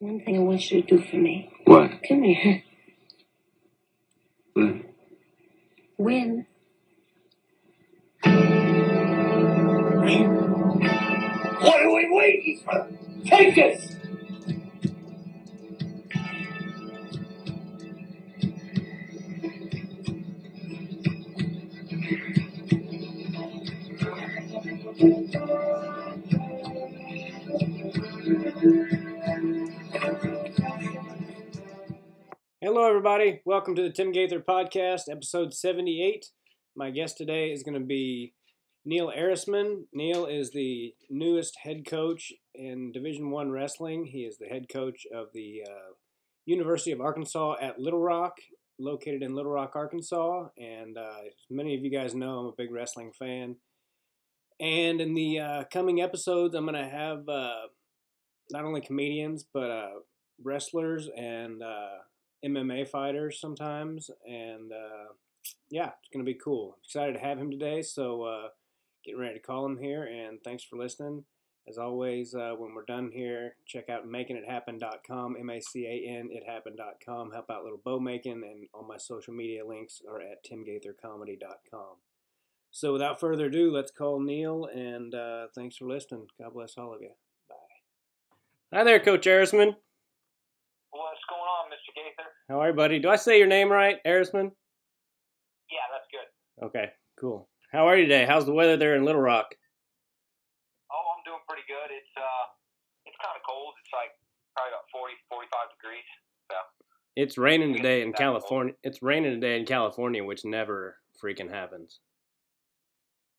One thing I want you to do for me. What? Come here. What? Win. Win. What are we waiting for? Take us! Hello, everybody. Welcome to the Tim Gaither Podcast, episode 78. My guest today is going to be Neil Erisman. Neil is the newest head coach in Division One wrestling. He is the head coach of the uh, University of Arkansas at Little Rock, located in Little Rock, Arkansas. And uh, as many of you guys know, I'm a big wrestling fan. And in the uh, coming episodes, I'm going to have uh, not only comedians, but uh, wrestlers and uh, MMA fighters sometimes, and uh, yeah, it's gonna be cool. I'm excited to have him today. So uh, getting ready to call him here, and thanks for listening. As always, uh, when we're done here, check out makingithappen.com, M-A-C-A-N, ithappen.com. Help out little bow making, and all my social media links are at timgaithercomedy.com. So without further ado, let's call Neil, and uh, thanks for listening. God bless all of you. Bye. Hi there, Coach Erisman. What's going on, How are you, buddy? Do I say your name right, Erisman? Yeah, that's good. Okay, cool. How are you today? How's the weather there in Little Rock? Oh, I'm doing pretty good. It's uh, it's kind of cold. It's like probably about 40, 45 degrees. So It's raining today in That's cold. California. It's raining today in California, which never freaking happens.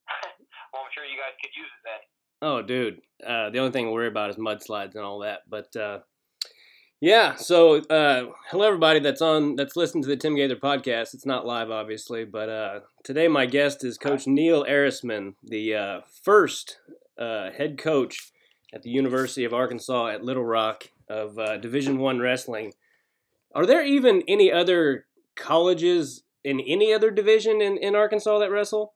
well, I'm sure you guys could use it then. Oh, dude. Uh, the only thing to worry about is mudslides and all that. But uh, yeah, so uh, hello everybody that's on that's listening to the Tim Gaither podcast. It's not live, obviously, but uh, today my guest is Coach Neil Erisman, the uh, first uh, head coach at the University of Arkansas at Little Rock of uh, Division One wrestling. Are there even any other colleges in any other division in, in Arkansas that wrestle?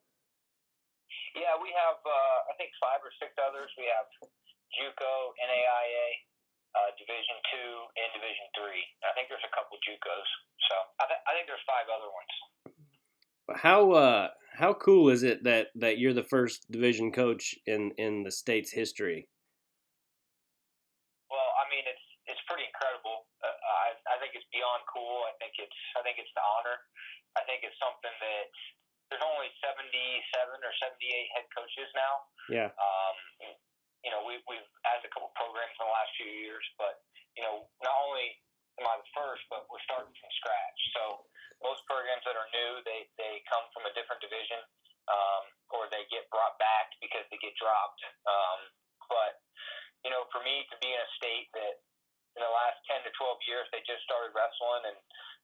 Yeah, we have uh, I think five or six others. We have JUCO, NAIA, uh, Division Two, and Division Three. I think there's a couple JUCOs. So I, th- I think there's five other ones. How uh how cool is it that that you're the first division coach in in the state's history? Well, I mean, it's it's pretty incredible. Uh, I I think it's beyond cool. I think it's I think it's an honor. I think it's something that there's only 77 or 78 head coaches now. Yeah. Um, you know, we we've added a couple programs in the last few years, but you know, not only am I the first, but we're starting from scratch. So most programs that are new, they they come from a different division, um, or they get brought back because they get dropped. Um, but you know, for me to be in a state that in the last 10 to 12 years they just started wrestling and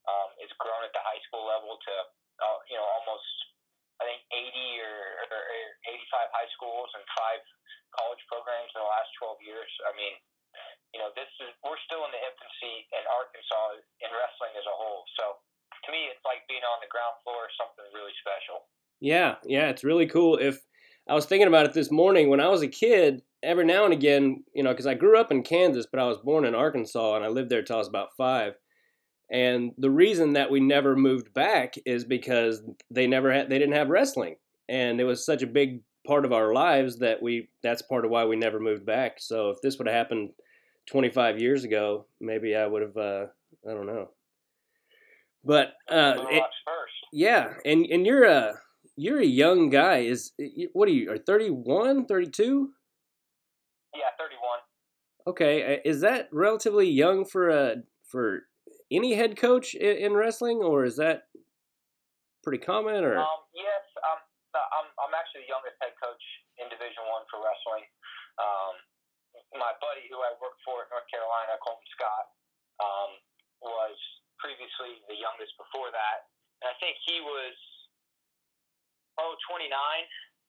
um, it's grown at the high school level to uh, you know almost I think 80 or, or, or 85 high schools and five college programs in the last 12 years. I mean, you know, this is we're still in the infancy in Arkansas in wrestling as a whole. So to me, it's like being on the ground floor of something really special. Yeah, yeah, it's really cool. If I was thinking about it this morning when I was a kid, every now and again, you know, because I grew up in Kansas, but I was born in Arkansas and I lived there till I was about five. And the reason that we never moved back is because they never had, they didn't have wrestling, and it was such a big part of our lives that we that's part of why we never moved back. So if this would have happened 25 years ago, maybe I would have, uh, I don't know. But uh, it- yeah, and and you're a you're a young guy. Is what are you? Are 31, 32? Yeah, 31. Okay, uh, is that relatively young for a for any head coach in, in wrestling, or is that pretty common? Or Um, yes, um, I'm, I'm actually the youngest head coach in Division One for wrestling. Um, my buddy who I worked for at North Carolina, Coleman Scott, um, was previously the youngest before that, and I think he was oh 29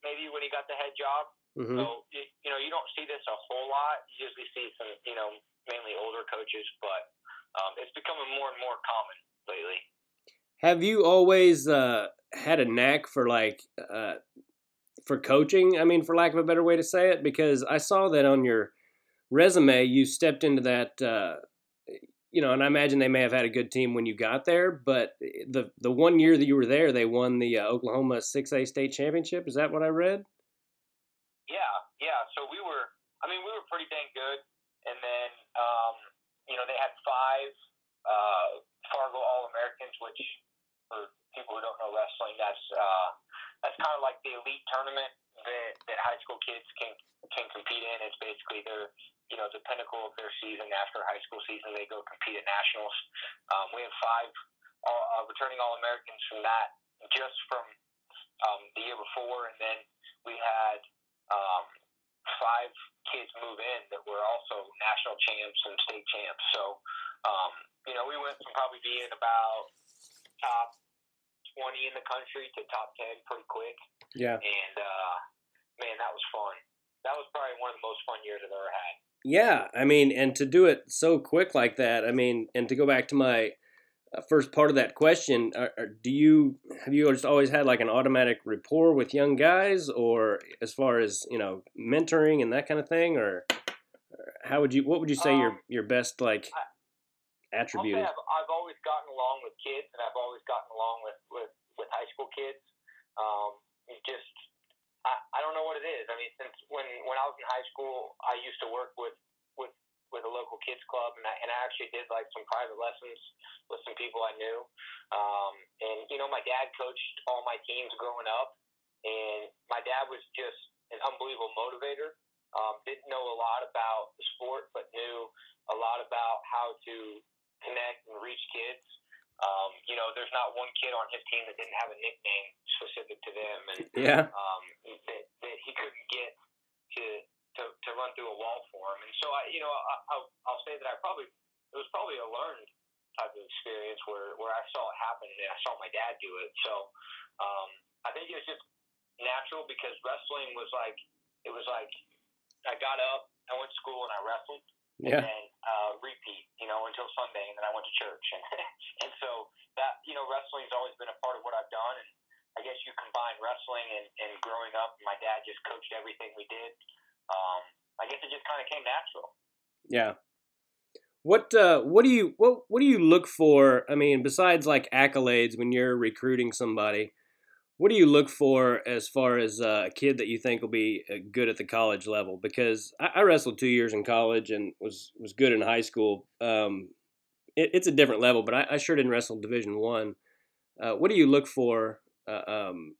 maybe when he got the head job. Mhm. So you, you know you don't see this a whole lot. You usually see some you know mainly older coaches, but um, it's becoming more and more common lately. have you always uh, had a knack for like uh, for coaching? I mean, for lack of a better way to say it, because I saw that on your resume, you stepped into that uh, you know, and I imagine they may have had a good team when you got there, but the the one year that you were there, they won the uh, Oklahoma 6A state championship. Is that what I read? Yeah, yeah. So we were, I mean, we were pretty dang good. And then, um, you know, they had five uh, Fargo All Americans, which for people who don't know wrestling, that's uh, that's kind of like the elite tournament that, that high school kids can can compete in. It's basically their you know the pinnacle of their season after high school season. They go compete at nationals. Um, we have five all, uh, returning All Americans from that just from um, the year before, and then we had um, five kids move in that were also national champs and state champs. So, um, you know, we went from probably being about top 20 in the country to top 10 pretty quick. Yeah. And, uh, man, that was fun. That was probably one of the most fun years I've ever had. Yeah, I mean, and to do it so quick like that, I mean, and to go back to my first part of that question, are, are, do you have you just always had like an automatic rapport with young guys, or as far as you know, mentoring and that kind of thing, or, or how would you? What would you say Um, your your best like I'll attribute? I've, I've always gotten along with kids, and I've always gotten along with with, with high school kids. Um, just I, I don't know what it is. I mean, since when when I was in high school, I used to work with with a local kids club, and I and I actually did like some private lessons with some people I knew. Um, and you know, my dad coached all my teams growing up, and my dad was just an unbelievable motivator. Um, didn't know a lot about the sport, but knew a lot about how to connect and reach kids. Um, you know, there's not one kid on his team that didn't have a nickname specific to them, and Yeah, um, that, that he couldn't get to, to to run through a wall for him. And so I, you know, I, I'll, I'll say that I probably it was probably a learned type of experience where where I saw it happen and I saw my dad do it. So um, I think it was just natural because wrestling was like it was like I got up, I went to school, and I wrestled yeah, and uh, repeat, you know, until Sunday, and then I went to church, and and so that you know, wrestling's always been a part of what I've done, and I guess you combine wrestling and, and growing up, my dad just coached everything we did. Um, I guess it just kind of came natural. yeah. What uh, what do you what what do you look for? I mean, besides like accolades when you're recruiting somebody, what do you look for as far as uh, a kid that you think will be uh, good at the college level? Because I, I wrestled two years in college and was was good in high school. Um, it, it's a different level, but I, I sure didn't wrestle Division One. Uh, what do you look for? Uh, um,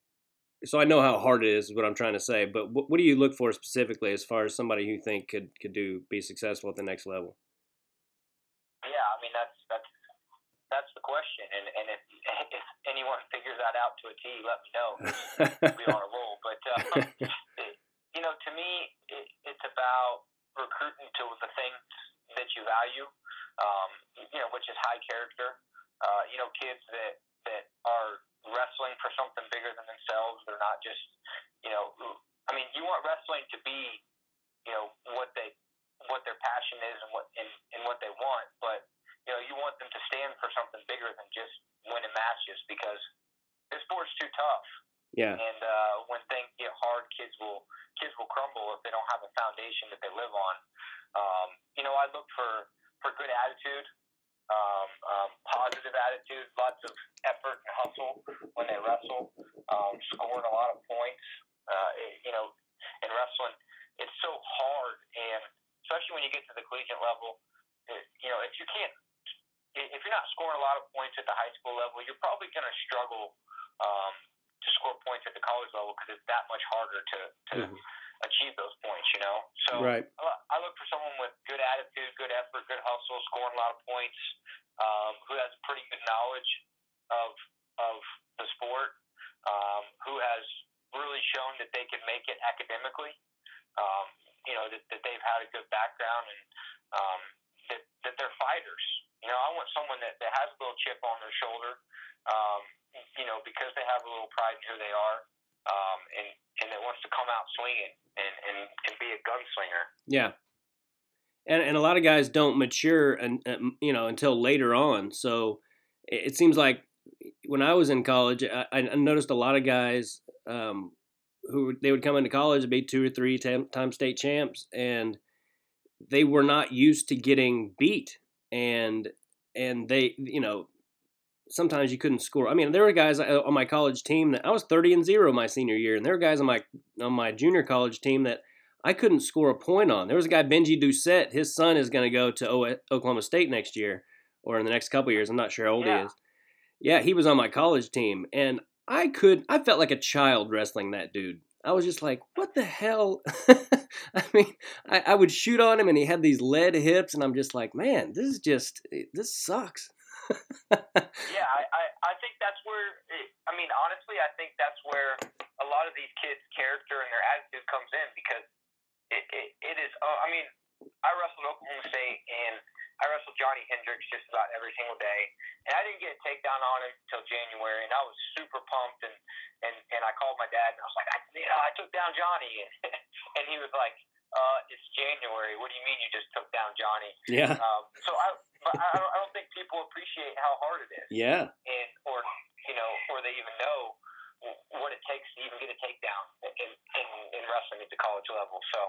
so I know how hard it is, is what I'm trying to say. But what, what do you look for specifically as far as somebody who you think could could do be successful at the next level? Yeah, I mean that's that's that's the question, and and if, if anyone figures that out to a T, let me know. Be on a roll. But uh, it, you know, to me, it, it's about recruiting to the things that you value. Um, you know, which is high character. Uh, you know, kids that that are wrestling for something bigger than themselves. They're not just, you know, I mean, you want wrestling to be, you know, what they what their passion is and what and, and what they want, but you know, you want them to stand for something bigger than just winning matches because this sport's too tough. Yeah, And uh, when things get hard, kids will kids will crumble if they don't have a foundation that they live on. Um, you know, I look for for good attitude, um, um, positive attitude, lots of effort and hustle when they wrestle, um, scoring a lot of points. Uh, you know, in wrestling, it's so hard, and especially when you get to the collegiate level, it, you know, if you can't, if you're not scoring a lot of points at the high school level, you're probably going to struggle um, to score points at the college level because it's that much harder to, to Mhm. Achieve those points. You know, so right. I look for someone with good attitude, good effort, good hustle, scoring a lot of points, um, who has pretty good knowledge of of the sport, um, who has really shown that they can make it academically. Um, you know that, that they've had a good background and um, that that they're fighters. You know, I want someone that, that has a little chip on their shoulder. Um, you know, because they have a little pride in who they are, um, and and that wants to come out swinging and and, be a gunslinger. Yeah. And, and a lot of guys don't mature and you know until later on. So it, seems like when I was in college, I, I noticed a lot of guys um, who they would come into college and be two or three time, time state champs, and they were not used to getting beat. And and they, you know, sometimes you couldn't score. I mean, there were guys uh, on my college team that I was 30 and 0 my senior year, and there were guys on my on my junior college team that I couldn't score a point on. There was a guy Benji Doucette. His son is going to go to o- Oklahoma State next year or in the next couple years. I'm not sure how old Yeah. he is. Yeah, he was on my college team, and I could. I felt like a child wrestling that dude. I was just like, what the hell? I mean, I, I would shoot on him, and he had these lead hips, and I'm just like, man, this is just this sucks. Yeah, I, I, I think that's where, it, I mean, honestly, I think that's where a lot of these kids' character and their attitude comes in because it, it, it is, uh, I mean, I wrestled Oklahoma State and I wrestled Johnny Hendricks just about every single day. And I didn't get a takedown on him until January. And I was super pumped. And, and, and I called my dad and I was like, I, yeah, I took down Johnny. And, and he was like, uh, it's January. What do you mean you just took down Johnny? Yeah, Um, so I, but I, don't, I don't think people appreciate how hard it is yeah, and or you know, or they even know what it takes to even get a takedown in in, in wrestling at the college level. So,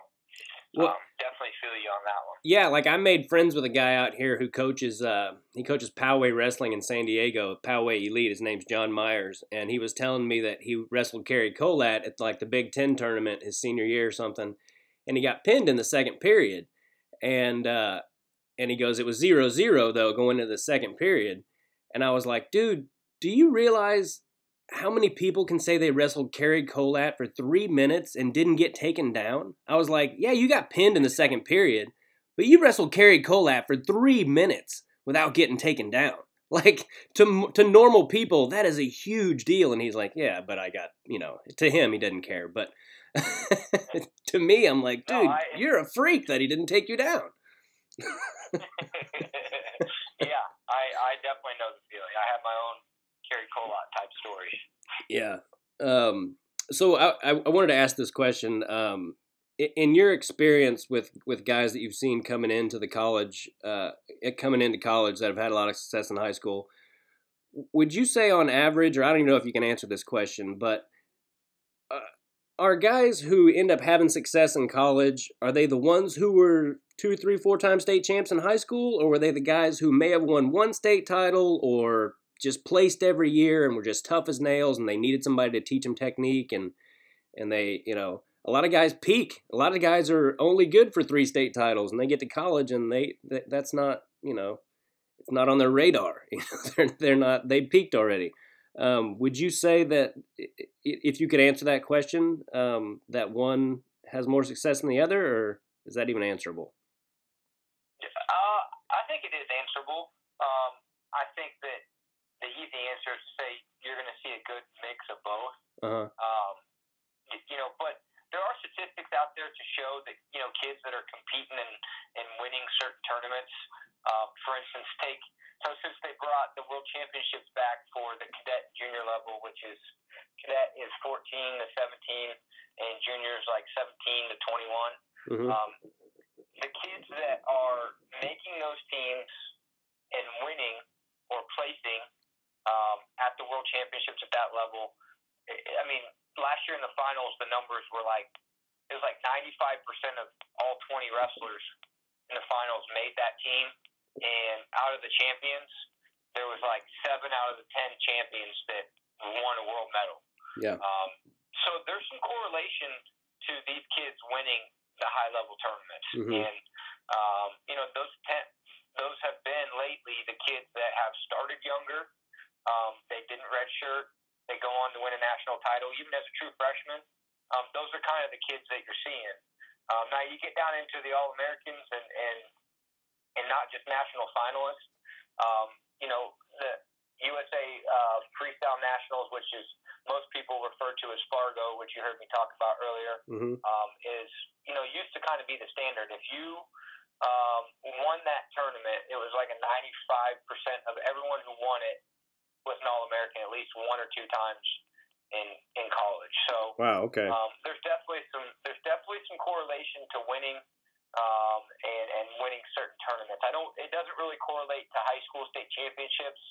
Well- um, definitely feel you on that one. yeah. Like I made friends with a guy out here who coaches. Uh, he coaches Poway Wrestling in San Diego. Poway Elite. His name's John Myers, and he was telling me that he wrestled Cary Kolat at like the Big Ten tournament his senior year or something, and he got pinned in the second period, and uh, and he goes, it was zero zero though going into the second period, and I was like, dude, do you realize? How many people can say they wrestled Cary Kolat for three minutes and didn't get taken down? I was like, yeah, you got pinned in the second period, but you wrestled Cary Kolat for three minutes without getting taken down. Like to to normal people, that is a huge deal. And he's like, yeah, but I got you know. To him, he doesn't care, but to me, I'm like, No, dude, I- you're a freak that he didn't take you down. yeah, I I definitely know the feeling. I have my own Cary Kolat type stories. Yeah. Um, so I, I wanted to ask this question. Um, in your experience with, with guys that you've seen coming into the college, uh, coming into college that have had a lot of success in high school, would you say on average, or I don't even know if you can answer this question, but uh, are guys who end up having success in college, are they the ones who were two, three, four time state champs in high school, or were they the guys who may have won one state title or just placed every year and were just tough as nails and they needed somebody to teach them technique and and they you know a lot of guys peak. A lot of guys are only good for three state titles and they get to college and they that, that's not you know it's not on their radar. You know they're, they're not they peaked already. Um, would you say that if you could answer that question um, that one has more success than the other or is that even answerable? Uh, I think it is answerable. Um, I think that easy answer is to say you're going to see a good mix of both. uh-huh Um, you know, but there are statistics out there to show that you know kids that are competing and, and winning certain tournaments. Um, for instance, take so since they brought the world championships back for the cadet junior level, which is cadet is 14 to 17, and juniors like 17 to 21 hmm um, the kids that are making those teams and winning or placing um, at the world championships at that level. I mean, last year in the finals, the numbers were like it was like 95% of all 20 wrestlers in the finals made that team, and out of the champions, there was like seven out of the 10 champions that won a world medal. yeah Um, so there's some correlation to these kids winning the high level tournaments, Mhm. and um, you know those ten, those have been lately the kids that have started younger. Um, they didn't redshirt. They go on to win a national title, even as a true freshman. Um, those are kind of the kids that you're seeing. Um, now you get down into the All Americans and, and and not just national finalists. Um, you know the USA uh, Freestyle Nationals, which is most people refer to as Fargo, which you heard me talk about earlier, hmm um, is you know used to kind of be the standard. If you um, won that tournament, it was like a 95% of everyone who won it was an All American at least one or two times in in college. So wow okay um, there's definitely some there's definitely some correlation to winning um, and and winning certain tournaments. I don't it doesn't really correlate to high school state championships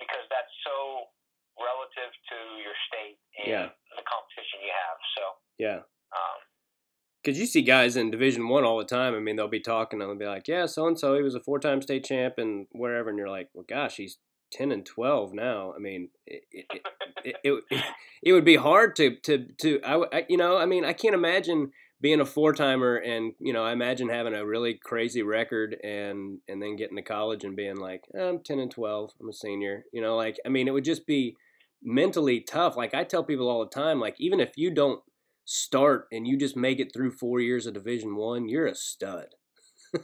because that's so relative to your state and Yeah. the competition you have. So yeah um, because you see guys in Division One all the time. I mean, they'll be talking and they'll be like, "Yeah, so and so, he was a four-time state champ and wherever," and you're like, "Well, gosh, he's ten and twelve now." I mean, it it, it, it, it, would be hard to to to I, I you know I mean I can't imagine being a four-timer and you know I imagine having a really crazy record and and then getting to college and being like oh, I'm ten and twelve, I'm a senior. You know, like I mean, it would just be mentally tough. Like I tell people all the time, like even if you don't start and you just make it through four years of Division One, you're a stud. yeah,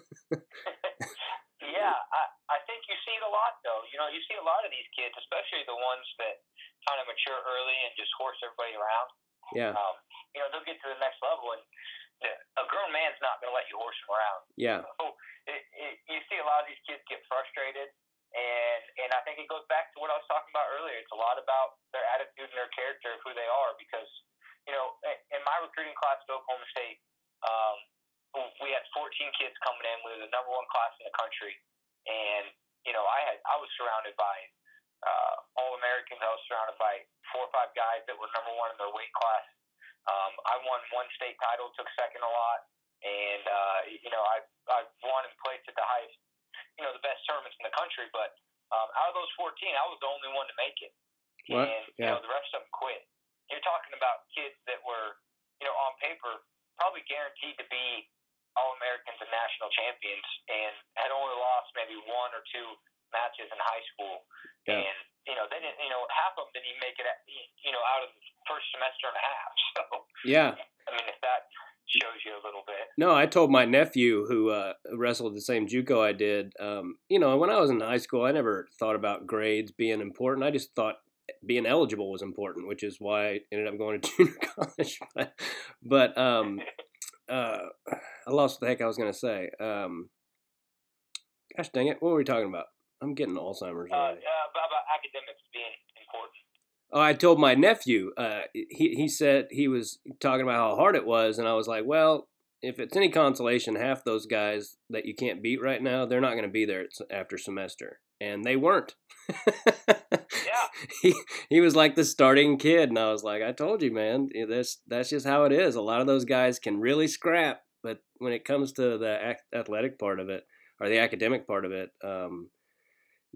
I, I think you see it a lot though. You know, you see a lot of these kids, especially the ones that kind of mature early and just horse everybody around. Yeah. Um, you know, they'll get to the next level, and a grown man's not going to let you horse him around. Yeah. So it, it, you see a lot of these kids get frustrated, and and I think it goes back to what I was talking about earlier. It's a lot about their attitude and their character of who they are, because you know, in my recruiting class at Oklahoma State, um, we had 14 kids coming in. We were the number one class in the country, and you know, I had I was surrounded by uh, all Americans. I was surrounded by four or five guys that were number one in their weight class. Um, I won one state title, took second a lot, and uh, you know, I I won and placed at the highest, you know, the best tournaments in the country. But um, out of those 14, I was the only one to make it, What? and you Yeah. know, the rest of them quit. You're talking about kids that were, you know, on paper probably guaranteed to be all Americans and national champions, and had only lost maybe one or two matches in high school. Yeah. And you know, they didn't. You know, half of them didn't even make it. At, you know, out of the first semester and a half. So Yeah. I mean, if that shows you a little bit. No, I told my nephew who uh, wrestled the same JUCO I did. Um, you know, when I was in high school, I never thought about grades being important. I just thought being eligible was important, which is why I ended up going to junior college. but, but um, uh, I lost what the heck I was going to say. Um, gosh dang it! What were we talking about? I'm getting Alzheimer's. Uh, uh, already. about, about academics being important. Oh, I told my nephew. Uh, he he said he was talking about how hard it was, and I was like, well, if it's any consolation, half those guys that you can't beat right now, they're not going to be there after semester, and they weren't. Yeah. he he was like the starting kid, and I was like, I told you, man, that's that's just how it is. A lot of those guys can really scrap, but when it comes to the athletic part of it or the academic part of it, um,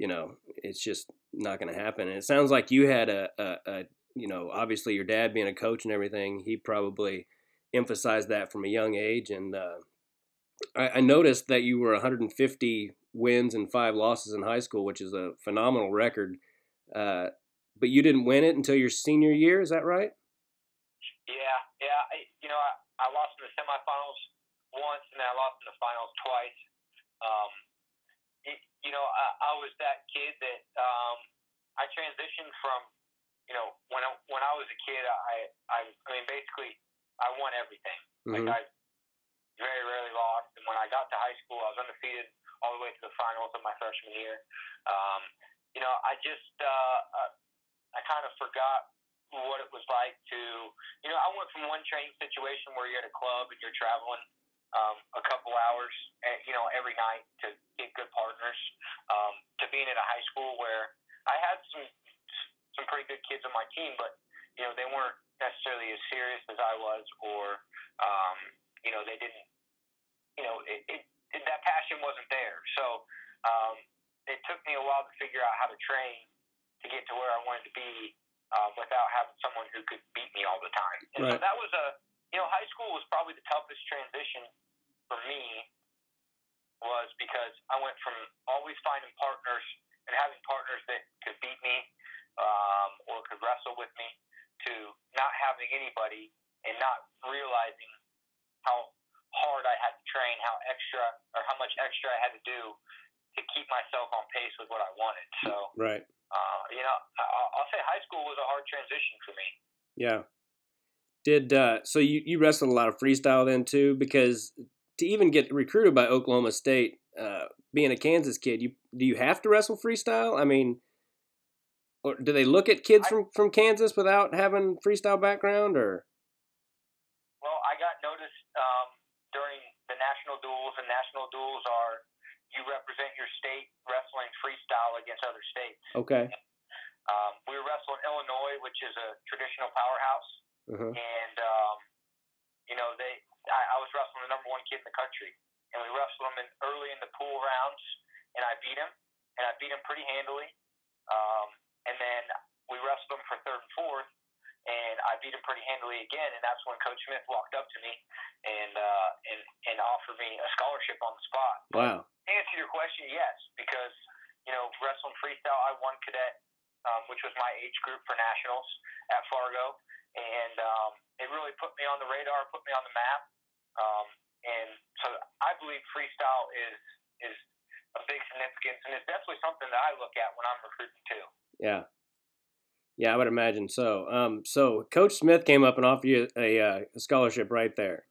you know, it's just not going to happen. And it sounds like you had a, a, a, you know, obviously your dad being a coach and everything, he probably emphasized that from a young age. And uh, I, I noticed that you were 150 wins and five losses in high school, which is a phenomenal record. Uh, but you didn't win it until your senior year, is that right? Yeah, yeah. I, you know, I, I lost in the semifinals once, and I lost in the finals twice. Um, you know, I, I was that kid that um, I transitioned from. You know, when I, when I was a kid, I, I I mean, basically, I won everything. Mhm. Like I very rarely lost, and when I got to high school, I was undefeated all the way to the finals of my freshman year. Um, you know, I just uh, uh, I kind of forgot what it was like to, you know, I went from one training situation where you're at a club and you're traveling um, a couple hours, eh, you know, every night to get good partners, um, to being in a high school where I had some some pretty good kids on my team, but you know, they weren't necessarily as serious as I was, or um, you know, they didn't, you know, it, it, it that passion wasn't there. So um, it took me a while to figure out how to train to get to where I wanted to be um, without having someone who could beat me all the time. And so that was a, you know, high school was probably the toughest transition for me was because I went from always finding partners and having partners that could beat me um, or could wrestle with me to not having anybody and not realizing how hard I had to train, how extra or how much extra I had to do to keep myself on pace with what I wanted. So, Right. uh, you know, I- I'll say high school was a hard transition for me. Yeah. Did uh, so you you wrestled a lot of freestyle then too because to even get recruited by Oklahoma State, uh, being a Kansas kid, you do you have to wrestle freestyle? I mean, or do they look at kids I- from from Kansas without having freestyle background or? Well, I got noticed um, during the national duels, and national duels are you represent your state wrestling freestyle against other states. Okay. Um, we were wrestling Illinois, which is a traditional powerhouse, Uh-huh. and um, you know they. I, I was wrestling the number one kid in the country, and we wrestled him in early in the pool rounds, and I beat him, and I beat him pretty handily. Um, and then we wrestled him for third and fourth, and I beat him pretty handily again. And that's when Coach Smith walked up to me and uh, and and offered me a scholarship on the spot. Wow. To answer your question, yes, because you know wrestling freestyle, I won cadet, um, which was my age group for nationals at Fargo, and um, it really put me on the radar, put me on the map. Um, and so I believe freestyle is is a big significance, and it's definitely something that I look at when I'm recruiting too. Yeah. Yeah, I would imagine so. Um, so Coach Smith came up and offered you a, uh, a scholarship right there.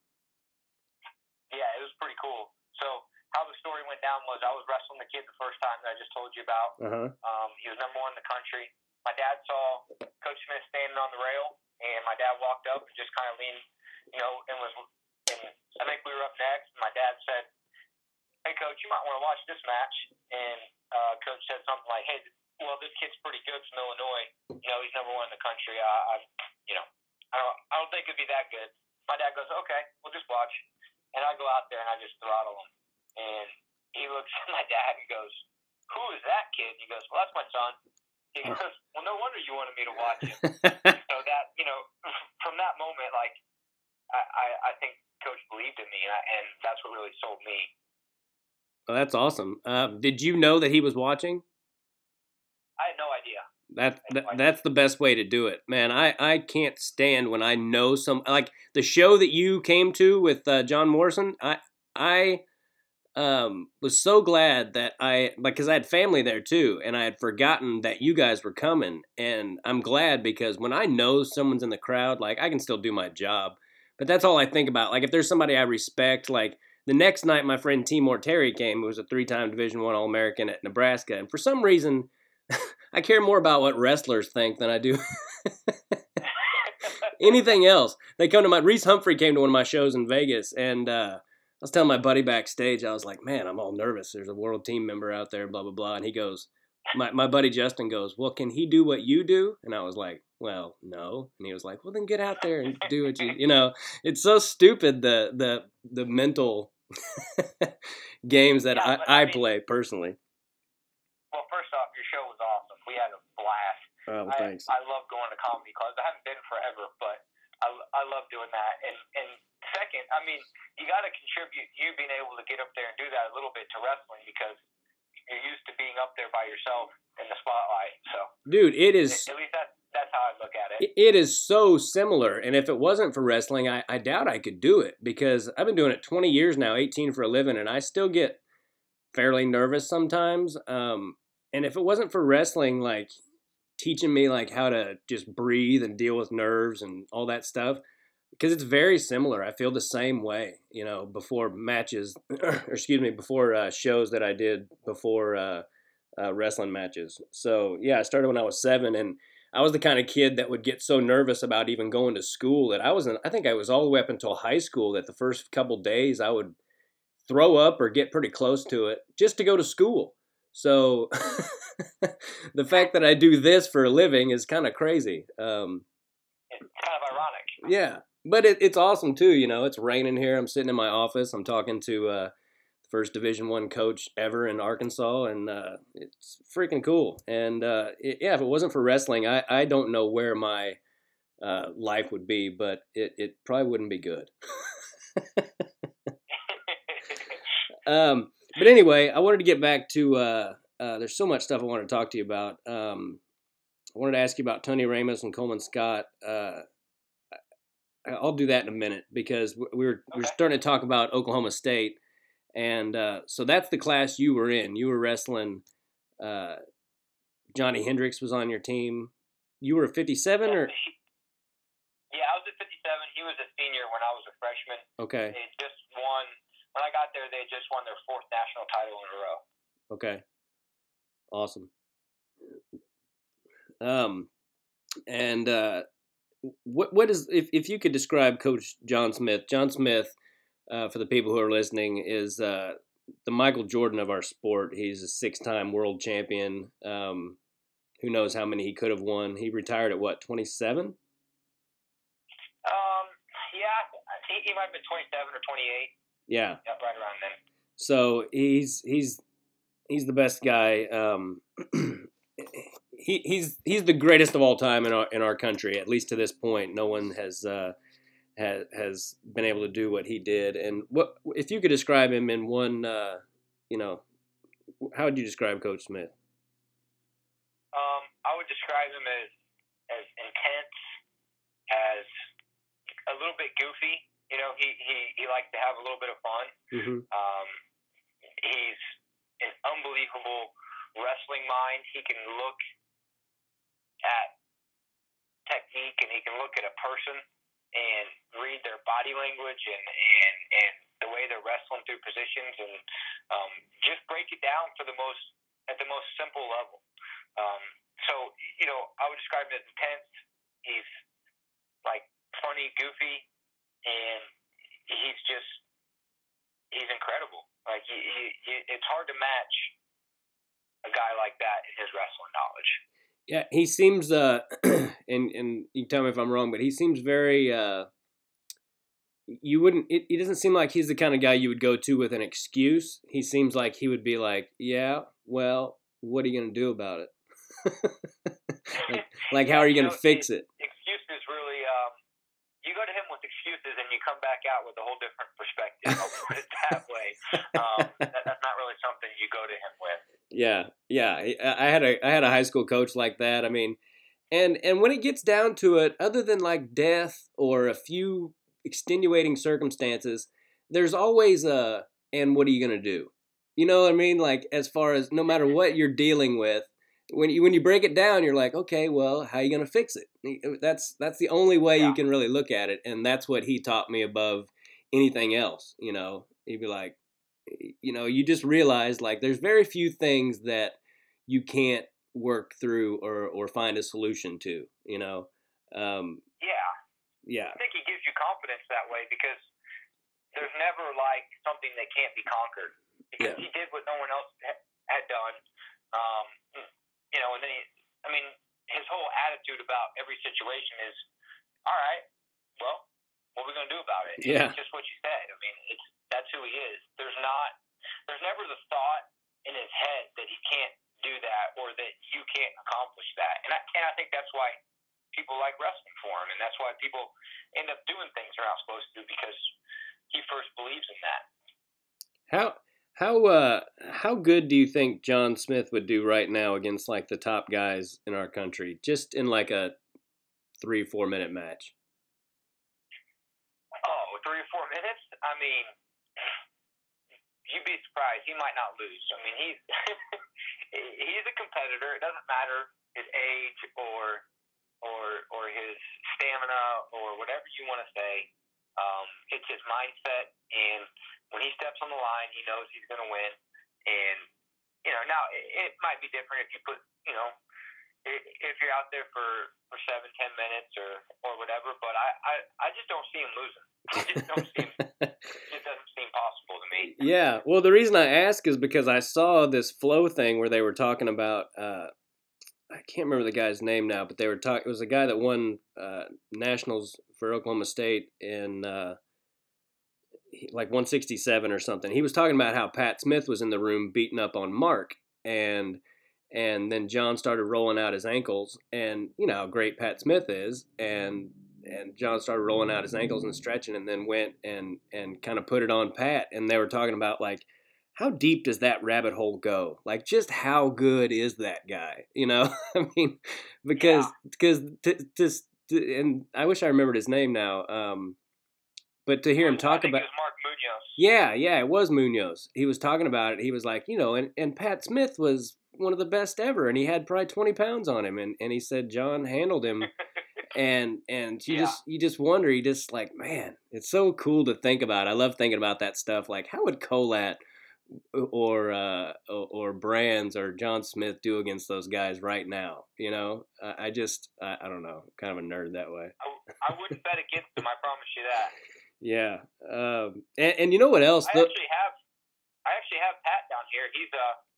Yeah, it was pretty cool. So how the story went down was I was wrestling the kid the first time that I just told you about. Uh huh. Um, he was number one in the country. My dad saw Coach Smith standing on the rail, and my dad walked up and just kind of leaned, you know, and was. And I think we were up next. And my dad said, "Hey, coach, you might want to watch this match." And uh, coach said something like, "Hey, well, this kid's pretty good from Illinois. You know, he's number one in the country. I, I you know, I don't, I don't think it'd be that good." My dad goes, "Okay, we'll just watch." And I go out there and I just throttle him. And he looks at my dad and goes, "Who is that kid?" And he goes, "Well, that's my son." He goes, "Well, no wonder you wanted me to watch him." so that you know, from that moment, like I, I, I think coach believed in me, and, I, and that's what really sold me. well, that's awesome. Uh, did you know that he was watching? I had no idea. That, that that's the best way to do it, man. I I can't stand when I know some like the show that you came to with uh, John Morrison. I I um was so glad that I because I had family there too, and I had forgotten that you guys were coming, and I'm glad because when I know someone's in the crowd, like I can still do my job, but that's all I think about. Like if there's somebody I respect, like the next night my friend Timor Terry came, who was a three-time Division One All American at Nebraska, and for some reason. I care more about what wrestlers think than I do anything else. They come to my Reece Humphrey came to one of my shows in Vegas, and uh, was telling my buddy backstage, I was like, "Man, I'm all nervous. There's a world team member out there, blah blah blah." And he goes, "My my buddy Justin goes, well, can he do what you do?" And I was like, "Well, no." And he was like, "Well, then get out there and do what you you know." It's so stupid the the the mental games that Yeah, I, I I mean- play personally. Well, first off, your show was awesome. We had a blast. Oh, I, thanks. I love going to comedy clubs. I haven't been forever, but I, I love doing that. And and second, I mean, you got to contribute you being able to get up there and do that a little bit to wrestling because you're used to being up there by yourself in the spotlight. So Dude, it is at least that that's how I look at it. It- It is so similar, and if it wasn't for wrestling, I, I doubt I could do it because I've been doing it 20 years now, 18 for a living, and I still get fairly nervous sometimes. Um, and if it wasn't for wrestling, like teaching me like how to just breathe and deal with nerves and all that stuff, because it's very similar. I feel the same way, you know, before matches, or excuse me, before uh, shows that I did before uh, uh, wrestling matches. So yeah, I started when I was seven, and I was the kind of kid that would get so nervous about even going to school that I wasn't. I think I was all the way up until high school that the first couple days I would throw up or get pretty close to it just to go to school. So the fact that I do this for a living is kind of crazy. Um, It's kind of ironic. yeah, but it, it's awesome too. You know, it's raining here. I'm sitting in my office. I'm talking to uh, the first Division One coach ever in Arkansas, and uh, it's freaking cool. And uh, it, yeah, if it wasn't for wrestling, I, I don't know where my uh, life would be, but it, it probably wouldn't be good. Um, but anyway, I wanted to get back to. Uh, uh, there's so much stuff I wanted to talk to you about. Um, I wanted to ask you about Tony Ramos and Coleman Scott. I'll do that in a minute because we we were we we're starting to talk about Oklahoma State, and uh, so that's the class you were in. You were wrestling. Uh, Johnny Hendricks was on your team. You were a 57 or Yeah, I was at 57. He was a senior when I was a freshman. okay, They just won. When I got there, they just won their fourth national title in a row. Okay. Awesome. Um, and uh, what what is if if you could describe Coach John Smith? John Smith, uh, for the people who are listening, is uh, the Michael Jordan of our sport. He's a six-time world champion. Um, who knows how many he could have won? He retired at what twenty-seven? Um, yeah, he, he might have been 27 or 28. Yeah. Right around then. So he's he's he's the best guy. Um, he he's he's the greatest of all time in our in our country, at least to this point. No one has uh, has has been able to do what he did. And what if you could describe him in one? Uh, you know, how would you describe Coach Smith? Um, I would describe him as as intense, as a little bit goofy. You know, he he, he likes to have a little bit of fun. Mm-hmm. Um, he's an unbelievable wrestling mind. He can look at technique and he can look at a person and read their body language and and and the way they're wrestling through positions and um, just break it down for the most at the most simple level. Um, so you know, I would describe him as intense. He's like funny, goofy, and he's just he's incredible. Like he, he, he, it's hard to match a guy like that in his wrestling knowledge. Yeah, he seems uh, and and you can tell me if I'm wrong, but he seems very uh, you wouldn't. It, it doesn't seem like he's the kind of guy you would go to with an excuse. He seems like he would be like, "Yeah, well, what are you gonna do about it? like, like, how are you gonna know, fix it?" Excuses really. Um, you go to him with excuses, and you come back out with a whole different perspective. I'll put it that way. Um, that, that's not really something you go to him with. Yeah, yeah. I I had a I had a high school coach like that. I mean, and and when it gets down to it, other than like death or a few extenuating circumstances, there's always a and what are you gonna do? You know what I mean? Like as far as no matter mm-hmm. what you're dealing with, when you when you break it down, you're like, okay, well, how are you gonna fix it? Uh, that's that's the only way Yeah. you can really look at it, and that's what he taught me above anything else. You know, he'd be like, you know, you just realize like there's very few things that you can't work through or or find a solution to. You know, um, Yeah, yeah, I think he gives you confidence that way because there's never like something that can't be conquered because Yeah. he did what no one else had done. Um, you know, and then he, I mean, his whole attitude about every situation is, all right, well, what are we gonna do about it? Yeah. it's just what you said. I mean, it's that's who he is. There's not, there's never the thought in his head that he can't do that or that you can't accomplish that. And I and I think that's why people like wrestling for him, and that's why people end up doing things they're not supposed to do because he first believes in that. How how uh how good do you think John Smith would do right now against like the top guys in our country, just in like a three four minute match? Oh, three or four minutes? I mean, you'd be surprised. He might not lose. I mean, he's he's a competitor. It doesn't matter his age or or or his stamina or whatever you want to say. Um, it's his mindset, and when he steps on the line, he knows he's going to win. And you know, now it, it might be different if you put, you know, if you're out there for for seven, ten minutes or or whatever. But I I, I just don't see him losing. It just don't seem it doesn't seem possible to me. yeah. Well, the reason I ask is because I saw this flow thing where they were talking about. Uh, I can't remember the guy's name now, but they were talking. It was a guy that won uh, nationals for Oklahoma State in uh, like 167 or something. He was talking about how Pat Smith was in the room beating up on Mark, and and then John started rolling out his ankles, and you know how great Pat Smith is, and and John started rolling out his ankles and stretching, and then went and and kind of put it on Pat, and they were talking about like how deep does that rabbit hole go? Like, just how good is that guy? You know, I mean, because because t- just t- and I wish I remembered his name now. Um, but to hear him talk about, it was Mark Munoz. yeah, yeah, it was Munoz. He was talking about it. He was like, you know, and and Pat Smith was one of the best ever, and he had probably twenty pounds on him, and and he said John handled him and and you Yeah. just you just wonder you just like man it's so cool to think about i love thinking about that stuff like how would Kolat or uh or, brands or john smith do against those guys right now you know i, just I, I don't know kind of a nerd that way I, I wouldn't bet against them. I promise you that. yeah um and, and you know what else I The- actually have I actually have Pat down here. He's uh he's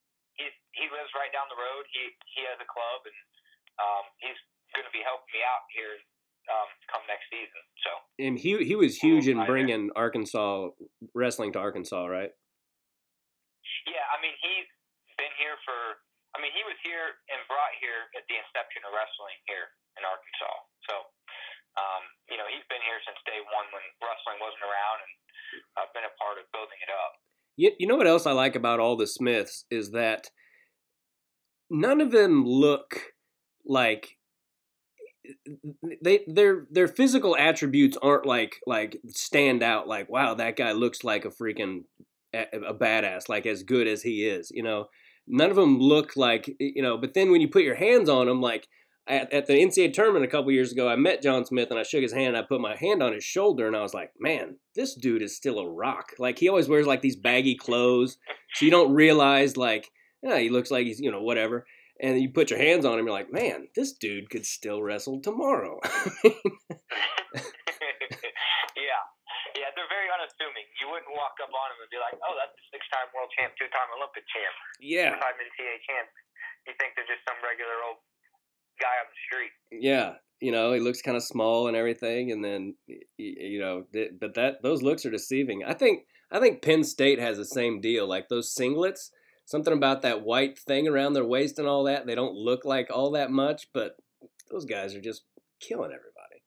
he lives right down the road. He he has a club and um he's going to be helping me out here um, come next season. So And he he was huge in bringing Arkansas wrestling to Arkansas, right? yeah, I mean he's been here for. I mean he was here and brought here at the inception of wrestling here in Arkansas. So um, you know he's been here since day one when wrestling wasn't around, and I've been a part of building it up. You, you know what else I like about all the Smiths is that none of them look like they their their physical attributes aren't like like stand out like wow that guy looks like a freaking a, a badass like as good as he is you know? None of them look like you know but then when you put your hands on them like at, at the NCAA tournament a couple years ago I met John Smith and I shook his hand and I put my hand on his shoulder and I was like man this dude is still a rock. Like he always wears like these baggy clothes so you don't realize like yeah he looks like he's you know whatever and you put your hands on him, you're like, man, this dude could still wrestle tomorrow. yeah, yeah, they're very unassuming. You wouldn't walk up on him and be like, "Oh, that's a six-time world champ, two-time Olympic champ, yeah, five NCAA champ." You think they're just some regular old guy on the street. yeah. You know, he looks kind of small and everything, and then you know, but that those looks are deceiving. I think I think Penn State has the same deal. Like those singlets, something about that white thing around their waist and all that. They don't look like all that much, but those guys are just killing everybody.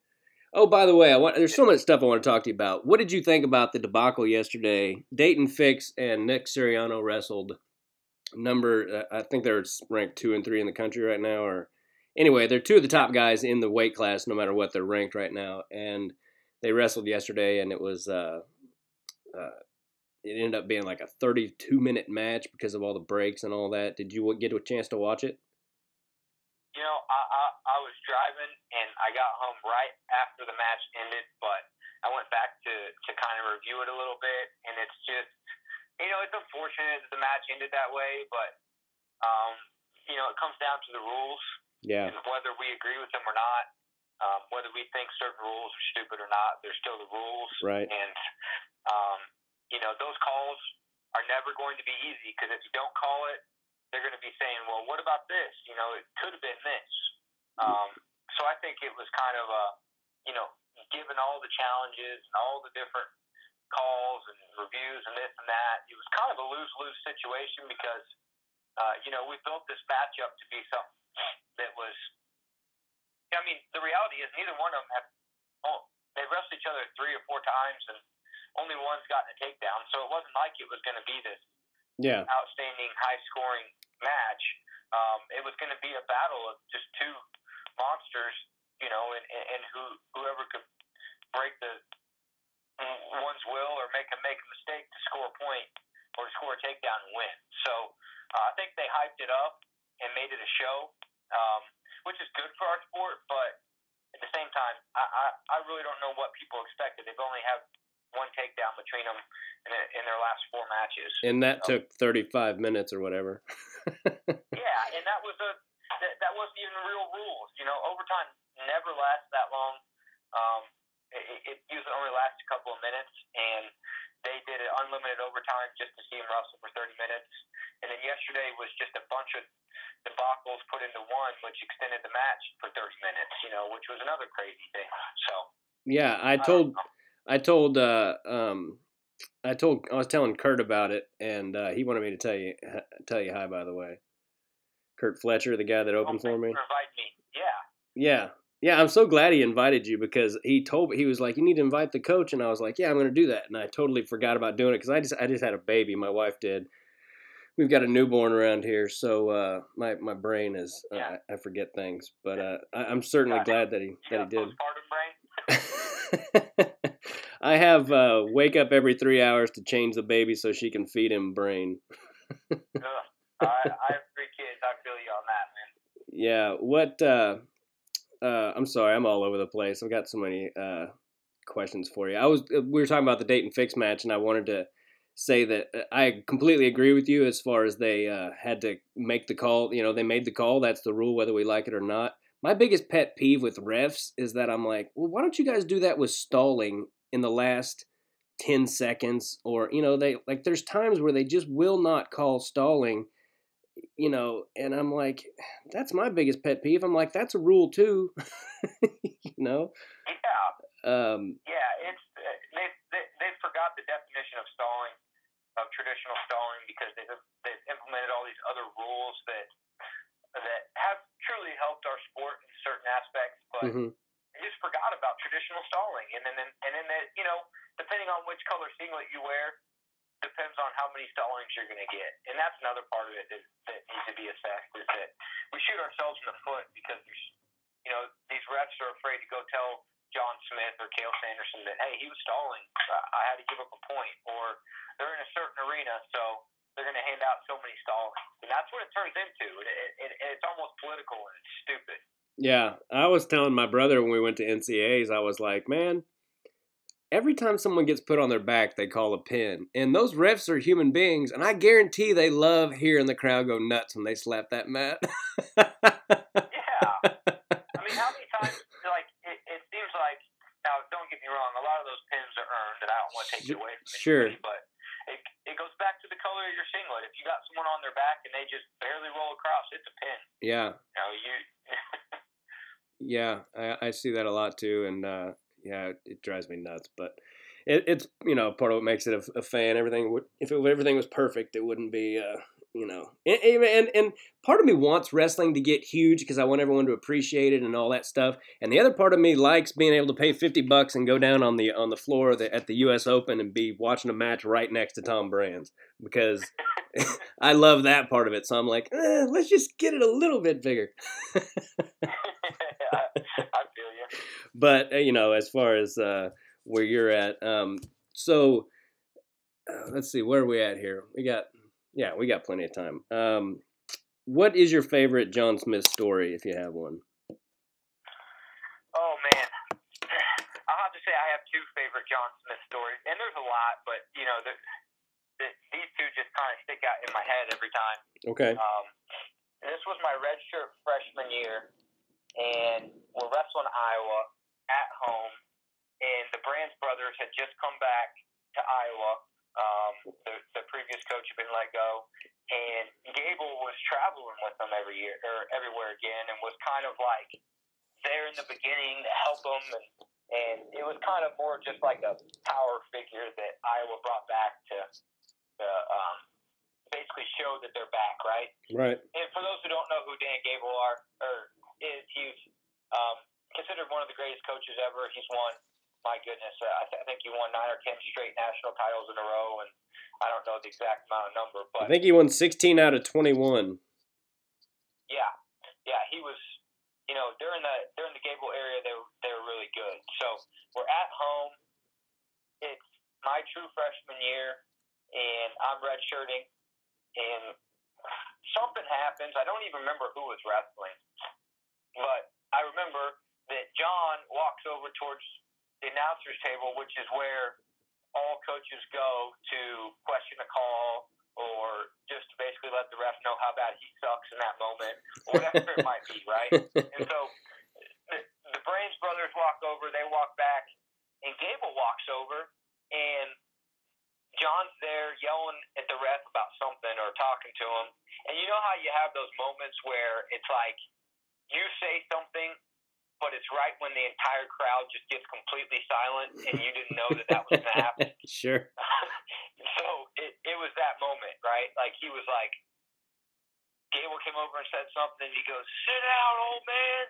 Oh, by the way, I want there's so much stuff I want to talk to you about. What did you think about the debacle yesterday? Daton Fix and Nick Suriano wrestled. Number, uh, I think they're ranked two and three in the country right now, or anyway, they're two of the top guys in the weight class, no matter what they're ranked right now. And they wrestled yesterday, and it was uh, uh, it ended up being like a 32 minute match because of all the breaks and all that. Did you get a chance to watch it? You know, I, I I was driving and I got home right after the match ended, but I went back to to kind of review it a little bit, and it's just, you know, it's unfortunate that the match ended that way, but um, you know, it comes down to the rules Yeah, and whether we agree with them or not, um, whether we think certain rules are stupid or not, they're still the rules. right. And um, you know, those calls are never going to be easy because if you don't call it, they're going to be saying, "Well, what about this? You know, it could have been this." Um, so I think it was kind of a, you know, given all the challenges and all the different calls and reviews and this and that, it was kind of a lose lose situation because, uh, you know, we built this matchup to be something that was. I mean, the reality is neither one of them have. Oh, they wrestled each other three or four times, and only one's gotten a takedown. So it wasn't like it was going to be this Yeah, outstanding, high scoring match. Um, it was going to be a battle of just two monsters, you know, and, and, and who whoever could break the one's will or make a make a mistake to score a point or score a takedown and win. So uh, I think they hyped it up and made it a show, um, which is good for our sport. But at the same time, I, I, I really don't know what people expected. They've only had one takedown between them in, in their last four matches. and that took 35 minutes or whatever. Yeah, and that was a that, that wasn't even real rules. You know, overtime never lasts that long. Um, it, it usually only lasts a couple of minutes, and they did an unlimited overtime just to see him wrestle for 30 minutes. And then yesterday was just a bunch of debacles put into one, which extended the match for 30 minutes. You know, which was another crazy thing. So yeah, I I told know. I told uh um I told I was telling Kurt about it and uh, he wanted me to tell you tell you hi by the way. Kurt Fletcher, the guy that opened Oh, for me. Me. Yeah. Yeah. Yeah, I'm so glad he invited you because he told me he was like, "You need to invite the coach," and I was like, "Yeah, I'm going to do that." And I totally forgot about doing it because I just I just had a baby. My wife did. We've got a newborn around here, so uh, my my brain is uh, Yeah. I, forget things. But uh, I, I'm certainly glad that he that he did. I have uh, wake up every three hours to change the baby so she can feed him brain. Ugh. I, I have three kids. I feel you on that, man. Yeah. What? Uh, uh, I'm sorry. I'm all over the place. I've got so many uh, questions for you. I was. uh, We were talking about the Daton Fix match, and I wanted to say that uh, I completely agree with you as far as they uh, had to make the call. You know, they made the call. That's the rule, whether we like it or not. My biggest pet peeve with refs is that I'm like, well, why don't you guys do that with stalling in the last 10 seconds? Or, you know, they like there's times where they just will not call stalling you know, and I'm like, that's my biggest pet peeve. I'm like, that's a rule too, you know. Yeah, Um, yeah. It's uh, they they they forgot the definition of stalling, of traditional stalling, because they've they've implemented all these other rules that that have truly helped our sport in certain aspects, but mhm, they just forgot about traditional stalling. And then and then the, you know, depending on which color singlet you wear, depends on how many stallings you're going to get. And that's another part of it that, that needs to be assessed is that we shoot ourselves in the foot because you know, these refs are afraid to go tell John Smith or Cael Sanderson that hey, he was stalling, I I had to give up a point, or they're in a certain arena, so they're going to hand out so many stallings, and that's what it turns into. It, it, it, it's almost political and it's stupid. Yeah. I was telling my brother when we went to NCAAs, I was like, man, every time someone gets put on their back, they call a pin, and those refs are human beings, and I guarantee they love hearing the crowd go nuts when they slap that mat. Yeah. I mean, how many times, like, it, it seems like, now, don't get me wrong, a lot of those pins are earned, and I don't want to take it away from Sure. anybody, but it, it goes back to the color of your singlet. If you got someone on their back and they just barely roll across, it's a pin. yeah, You know, you, Yeah, I, I see that a lot too, and uh, yeah, it, drives me nuts. But it, it's you know part of what makes it a, a fan. Everything would if it, everything was perfect, it wouldn't be uh, you know. And, and and part of me wants wrestling to get huge because I want everyone to appreciate it and all that stuff. And the other part of me likes being able to pay fifty bucks and go down on the on the floor of the, at the U.S. Open and be watching a match right next to Tom Brands because. I love that part of it, so I'm like, eh, let's just get it a little bit bigger. I, I feel you. but uh, you know, as far as uh, where you're at, um, so uh, let's see, where are we at here? We got, yeah, we got plenty of time. Um, what is your favorite John Smith story, if you have one? Oh man, I'll have to say I have two favorite John Smith stories, and there's a lot, but you know, the, the, these two just kind of stick out in my head every time. Okay. Um, this was my redshirt freshman year, and we're wrestling Iowa at home, and the Brands brothers had just come back to Iowa. Um, the, the previous coach had been let go, and Gable was traveling with them every year or everywhere again, and was kind of like there in the beginning to help them, and and it was kind of more just like a power figure that Iowa brought back to, to um, basically show that they're back, right? Right. and for those who don't know who Dan Gable are or is, he's um, considered one of the greatest coaches ever. He's won, my goodness, uh, I, th- I think he won nine or ten straight national titles in a row, and I don't know the exact amount of number, I think he won 16 out of 21. yeah, yeah, he was. You know, during the during the Gable area, they were they were really good. So we're at home. It's my true freshman year, and I'm redshirting, and something happens. I don't even remember who was wrestling, but I remember that John walks over towards the announcers table, which is where all coaches go to question a call or just to basically let the ref know how bad he sucks in that moment, whatever it might be, right? And so the, the Brands brothers walk over, they walk back, and Gable walks over, and John's there yelling at the ref about something or talking to him. And you know how you have those moments where it's like you say something, but it's right when the entire crowd just gets completely silent and you didn't know that that was going to happen. sure. so it, it was that moment, right? Like he was like, Gable came over and said something, and he goes, "Sit down, old man,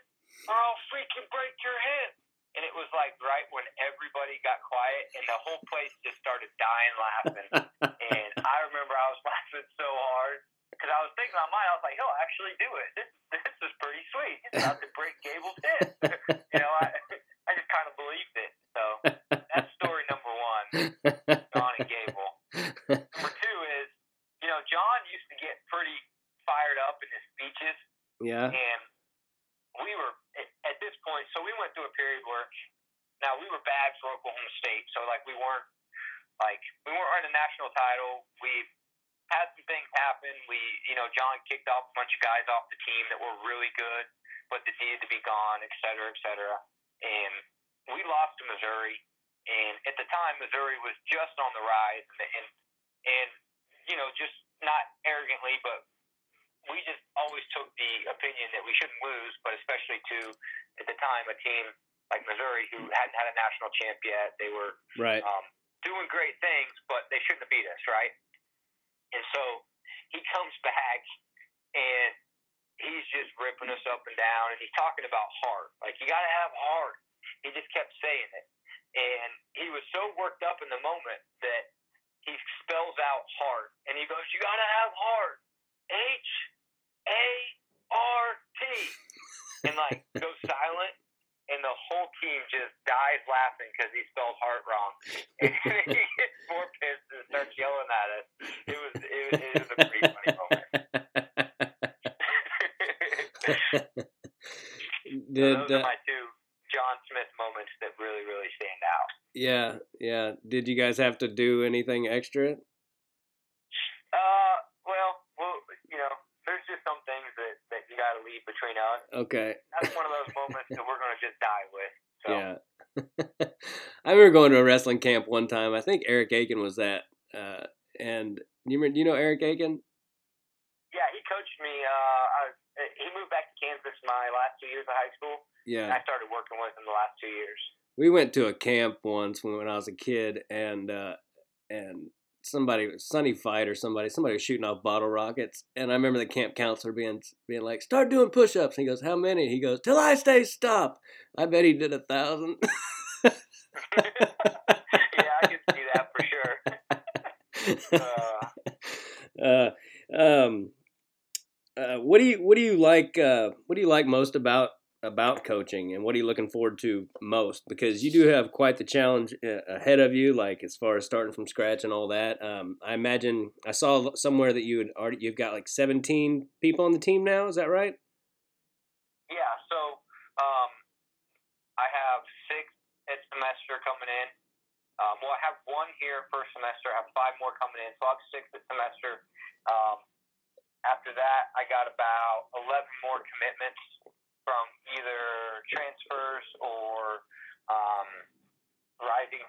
or I'll freaking break your hip." And it was like right when everybody got quiet, and the whole place just started dying laughing. and I remember I was laughing so hard because I was thinking in my mind, I was like, "He'll actually do it. This this is pretty sweet. He's about to break Gable's hip." you know, I I just kind of believed it. So that's story number one. John and Gable. Number two is, you know, John used to get pretty fired up in his speeches, yeah. and we were at, at this point. So we went through a period where now we were bad for Oklahoma State. So like we weren't like we weren't running a national title. We had some things happen. We, you know, John kicked off a bunch of guys off the team that were really good, but that needed to be gone, et cetera, et cetera. And we lost to Missouri. And at the time, Missouri was just on the rise, and and, and you know, just not arrogantly, but we just always took the opinion that we shouldn't lose, but especially to at the time a team like Missouri who hadn't had a national champ yet. They were Right. um, doing great things, but they shouldn't have beat us, right? And so he comes back and he's just ripping us up and down, and he's talking about heart. Like you got to have heart. He just kept saying it, and he was so worked up in the moment that he spells out heart, and he goes, "You got to have heart, H A R T and like goes silent. And the whole team just dies laughing because he spelled heart wrong. And he gets more pissed and starts yelling at us. It a pretty funny moment. Did those uh, are my two John Smith moments that really, really stand out. yeah yeah? Did you guys have to do anything extra? Uh, well, well, you know, there's just some things that, that you got to leave between us. Okay. That's one of those moments that we're going to just die with. So, Yeah. I remember going to a wrestling camp one time. I think Eric Akin was that. Uh, and you remember, do you know Eric Akin? yeah, he coached me. Uh, I, he moved back to Kansas my last two years of high school. And Yeah. I started working with him the last two years. We went to a camp once when, when I was a kid, and uh, and somebody, Sunny Fight or somebody, somebody was shooting off bottle rockets, and I remember the camp counselor being being like, "Start doing push-ups." And he goes, "How many?" He goes, "Till I say stop." I bet he did a thousand. yeah, I can see that for sure. Uh, uh, um, uh, what do you what do you like? Uh, what do you like most about about coaching, and what are you looking forward to most? Because you do have quite the challenge uh, ahead of you, like as far as starting from scratch and all that. Um, I imagine I saw somewhere that you had already you've got like seventeen people on the team now. Is that right? Yeah, so um, I have six at semester coming in. Um, well, I have one here first semester. I have five more coming in, so I have six at semester. Um, after that, I got about 11 more commitments from either transfers or um, rising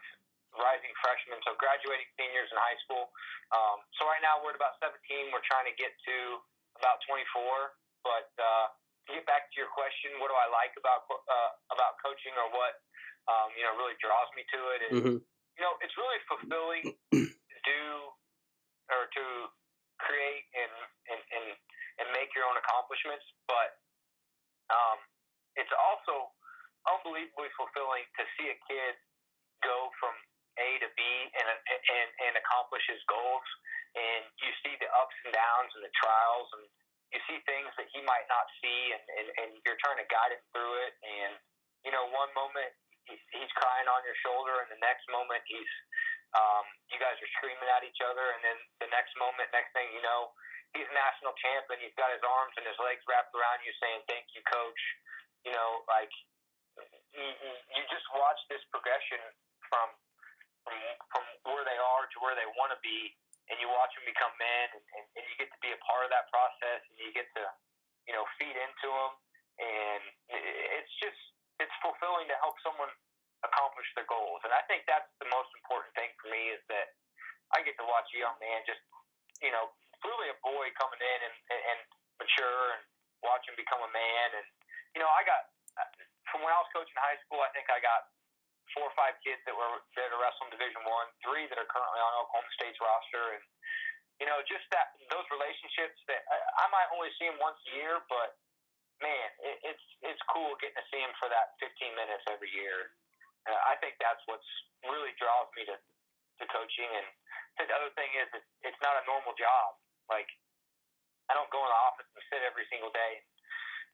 rising freshmen, so graduating seniors in high school. Um, so right now we're at about 17. We're trying to get to about 24. But uh, to get back to your question, what do I like about uh, about coaching, or what um, you know really draws me to it? Is Mm-hmm. you know it's really fulfilling to do or to create and and and, and make your own accomplishments, but um, it's also unbelievably fulfilling to see a kid go from A to B and and and accomplish his goals, and you see the ups and downs and the trials and you see things that he might not see, and, and, and you're trying to guide him through it. And you know, one moment he's, he's crying on your shoulder, and the next moment he's um, you guys are screaming at each other, and then the next moment, next thing you know, he's national champ, and he's got his arms and his legs wrapped around you, saying "Thank you, coach." You know, like you, just watch this progression from from from where they are to where they want to be, and you watch them become men, and, and you get to be a part of that process, and you get to, you know, feed into them, and it's just it's fulfilling to help someone accomplish their goals, and I think that's the most important thing for me is that I get to watch a young man just, you know, really a boy coming in and, and, mature and watch him become a man, and you know, I got from when I was coaching high school, I think I got four or five kids that were there to wrestle in Division One, three that are currently on Oklahoma State's roster, and you know, just that those relationships that I, I might only see them once a year, but man, it, it's it's cool getting to see them for that 15 minutes every year. Uh, I think that's what's really draws me to to coaching, and the other thing is it, it's not a normal job. Like I don't go in the office and sit every single day and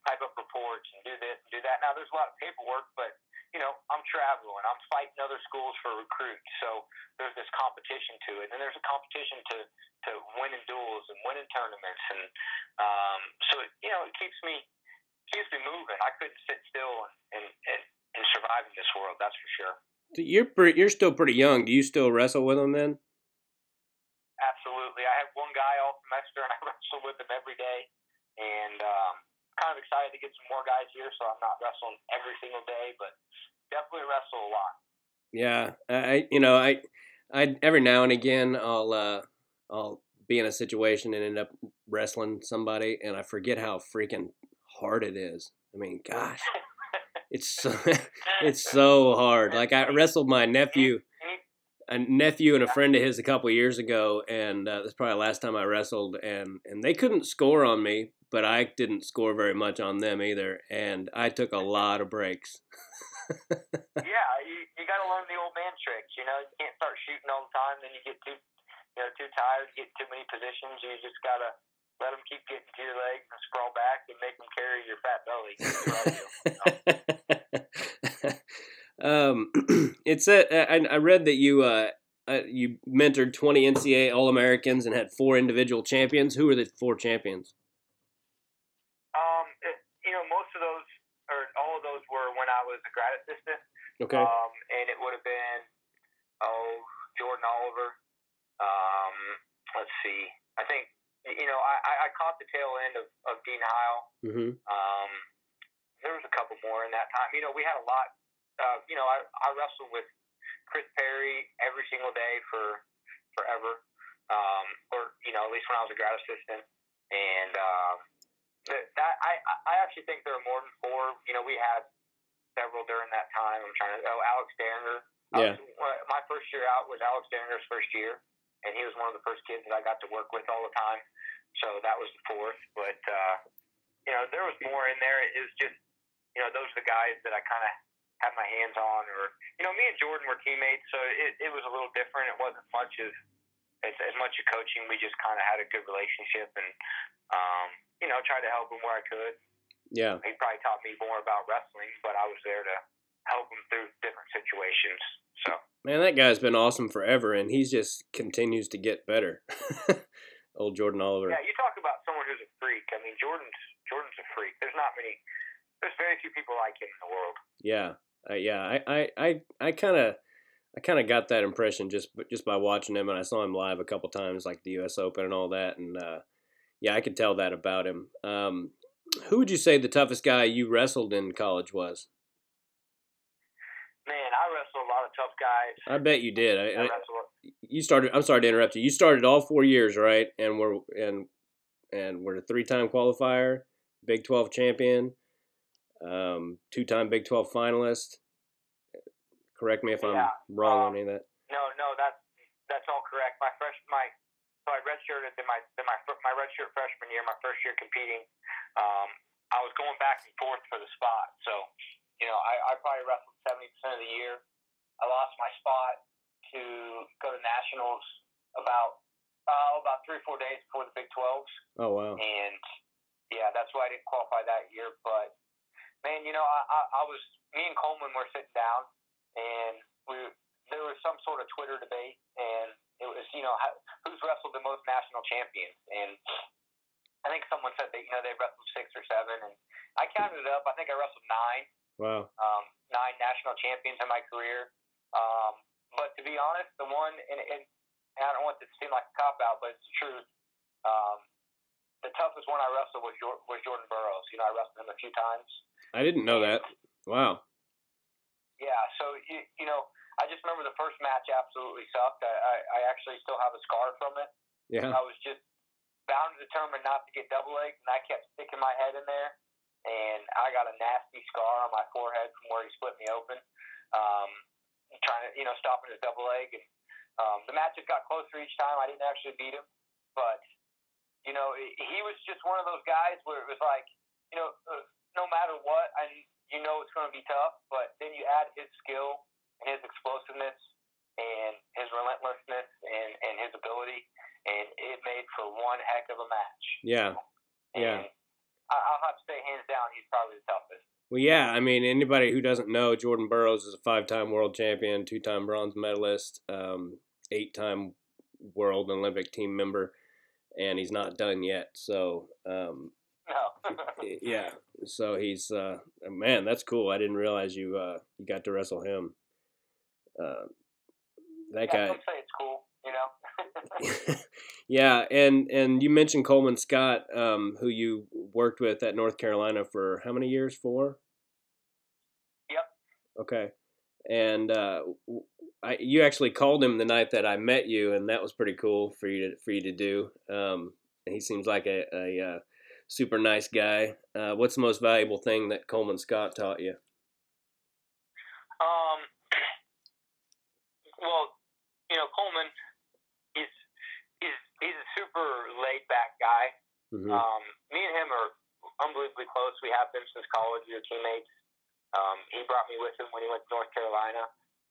type up reports and do this and do that. Now there's a lot of paperwork, but you know, I'm traveling, I'm fighting other schools for recruits, so there's this competition to it, and there's a competition to to winning duels and winning tournaments, and um, so it, you know, it keeps me keeps me moving. I couldn't sit still and and, and, in this world, that's for sure. You're pretty, you're still pretty young. Do you still wrestle with them then? Absolutely, I have one guy all semester, and I wrestle with him every day, and um, kind of excited to get some more guys here, so I'm not wrestling every single day, but definitely wrestle a lot. Yeah, I you know I I every now and again I'll uh I'll be in a situation and end up wrestling somebody, and I forget how freaking hard it is. I mean, gosh, it's so it's so hard. Like I wrestled my nephew, a nephew and a friend of his a couple years ago, and uh, that's probably the last time I wrestled, and and they couldn't score on me, but I didn't score very much on them either, and I took a lot of breaks. yeah, you, you got to learn the old man tricks. You know, you can't start shooting all the time, then you get too, you know, too tired, get too many positions. You just gotta let them keep getting to your legs and sprawl back and make them carry your fat belly. um, it's a, I, I read that you uh, uh, you mentored 20 NCAA All Americans and had four individual champions. Who were the four champions? Um, it, you know, most of those or all of those were when I was a grad assistant. Okay. Um, and it would have been oh Jordan Oliver. Um, let's see. I think you know I, I caught the tail end of, of Dean Heil. Mm-hmm. Um, there was a couple more in that time. You know, we had a lot. Uh, you know, I, I wrestled with Chris Perry every single day for forever. Um, or you know, at least when I was a grad assistant, and um, that, that I I actually think there are more than four. You know, we had several during that time. I'm trying to. Oh, Alex Dieringer. Yeah. Was, my first year out was Alex Dieringer's first year, and he was one of the first kids that I got to work with all the time. So that was the fourth. But uh, you know, there was more in there. It was just you know, those are the guys that I kind of had my hands on. Or you know, me and Jordan were teammates, so it it was a little different. It wasn't much of as, as much of coaching. We just kind of had a good relationship and um, you know, tried to help him where I could. Yeah. He probably taught me more about wrestling, but I was there to help him through different situations. So Man, that guy's been awesome forever, and he just continues to get better. Old Jordan Oliver. yeah, you talk about someone who's a freak. I mean, Jordan's Jordan's a freak. There's not many. There's very few people like him in the world. Yeah, uh, yeah. I, I, I, I kind of, I kind of got that impression just, just by watching him, and I saw him live a couple times, like the U.S. Open and all that, and uh, yeah, I could tell that about him. Um, who would you say the toughest guy you wrestled in college was? Man, I wrestled a lot of tough guys. I bet you did. I, I I, you started. I'm sorry to interrupt you. You started all four years, right? And we're and and we're a three-time qualifier, Big 12 champion, um, two-time Big 12 finalist. Correct me if I'm Yeah, wrong on um, any of that. No, no, that's that's all correct. My fresh my so I redshirted in my in my my redshirt freshman year, my first year competing. Um, I was going back and forth for the spot. So, you know, I, I probably wrestled seventy percent of the year. I lost my spot to go to nationals about uh, about three or four days before the Big Twelves. Oh wow. and yeah, that's why I didn't qualify that year. But man, you know, I, I, I was me and Coleman were sitting down, and we there was some sort of Twitter debate, and it was you know how, who's wrestled the most national champions, and I think someone said that you know they wrestled six or seven, and I counted it up. I think I wrestled nine Wow. um, nine national champions in my career. Um, but to be honest, the one, and, and, and I don't want this to seem like a cop out, but it's the truth. Um, the toughest one I wrestled was, Jor- was Jordan Burroughs. You know, I wrestled him a few times. I didn't know that. Wow. Yeah, so you, you know, I just remember the first match absolutely sucked. I, I, I actually still have a scar from it. Yeah. I was just bound and determined not to get double legged, and I kept sticking my head in there, and I got a nasty scar on my forehead from where he split me open, um, trying to you know stopping his double leg, and um, the matches got closer each time. I didn't actually beat him, but you know he was just one of those guys where it was like you know uh, no matter what, and you know it's going to be tough, but then you add his skill and his explosiveness and his relentlessness and, and his ability, and it made for one heck of a match. Yeah. Yeah. And I, I'll have to say, hands down, he's probably the toughest. Well, yeah. I mean, anybody who doesn't know, Jordan Burroughs is a five-time world champion, two-time bronze medalist, um, eight-time world and Olympic team member, and he's not done yet. So, um, No. yeah. So he's uh, man. That's cool. I didn't realize you uh, you got to wrestle him. Uh, that yeah, guy. some say it's cool, you know. yeah, and and you mentioned Coleman Scott, um, who you worked with at North Carolina for how many years? Four. Yep. Okay, and uh, I you actually called him the night that I met you, and that was pretty cool for you to for you to do. Um, he seems like a, a uh, super nice guy. Uh, what's the most valuable thing that Coleman Scott taught you? Um, well, you know, Coleman, he's a super laid back guy. Mm-hmm. Um, me and him are unbelievably close. We have been since college. We were teammates. Um, he brought me with him when he went to North Carolina,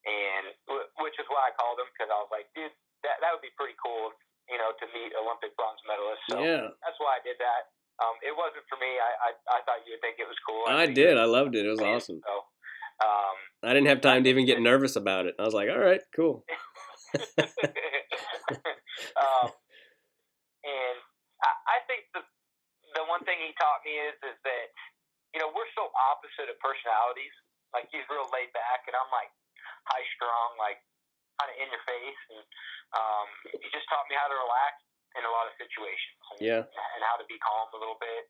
and which is why I called him because I was like, dude, that that would be pretty cool, you know, to meet Olympic bronze medalists. So yeah, that's why I did that. Um, it wasn't for me. I, I I thought you would think it was cool. I, I did. I loved it. It was awesome. So, um, I didn't have time to even get nervous about it. I was like, all right, cool. um, and I, I think the the one thing he taught me is is that you know we're so opposite of personalities. Like he's real laid back, and I'm like high strung, like kind of in your face. And um, he just taught me how to relax in a lot of situations. And, yeah. And how to be calm a little bit.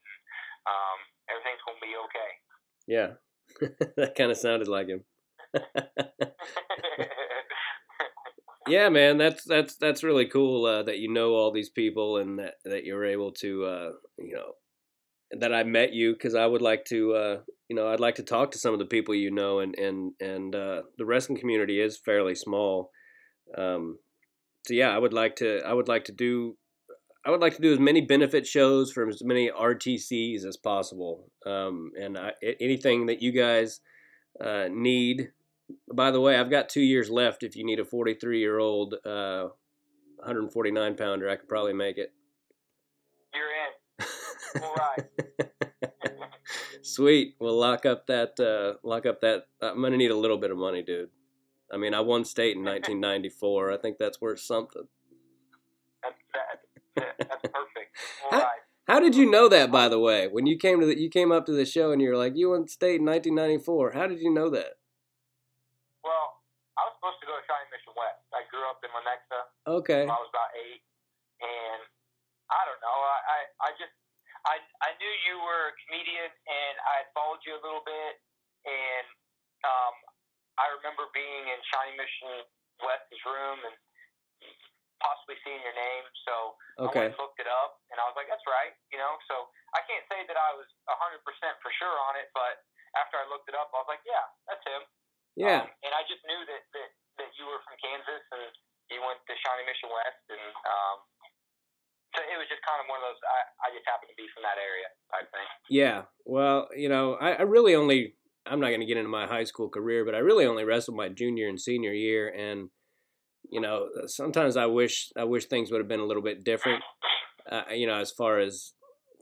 Um, everything's gonna be okay. Yeah, that kind of sounded like him. yeah, man, that's that's that's really cool uh, that you know all these people and that that you're able to uh, you know that I met you because I would like to uh, you know I'd like to talk to some of the people you know and and and uh, the wrestling community is fairly small. Um, so yeah, I would like to I would like to do I would like to do as many benefit shows for as many RTCs as possible. Um, and I, anything that you guys uh, need by the way, I've got two years left. If you need a 43 year old, uh, 149 pounder, I could probably make it. You're in. All right. Sweet. We'll lock up that. Uh, lock up that. I'm gonna need a little bit of money, dude. I mean, I won state in 1994. I think that's worth something. That's that, that's perfect. All how did you know that, by the way? When you came to the, you came up to the show and you were like, you won state in 1994. How did you know that? Well, I was supposed to go to Shawnee Mission West. I grew up in Lenexa. Okay. When I was about eight, and I don't know. I, I, I just I I knew you were a comedian, and I had followed you a little bit, and um, I remember being in Shawnee Mission West's room and possibly seeing your name. So okay. I went and looked it up, and I was like, that's right, you know. So I can't say that I was hundred percent for sure on it, but after I looked it up, I was like, yeah, that's him. Yeah. Um, and I just knew that, that, that you were from Kansas and you went to Shawnee Mission West. And um, so it was just kind of one of those, I, I just happened to be from that area, I think. Yeah. Well, you know, I, I really only, I'm not going to get into my high school career, but I really only wrestled my junior and senior year. And, you know, sometimes I wish, I wish things would have been a little bit different, uh, you know, as far as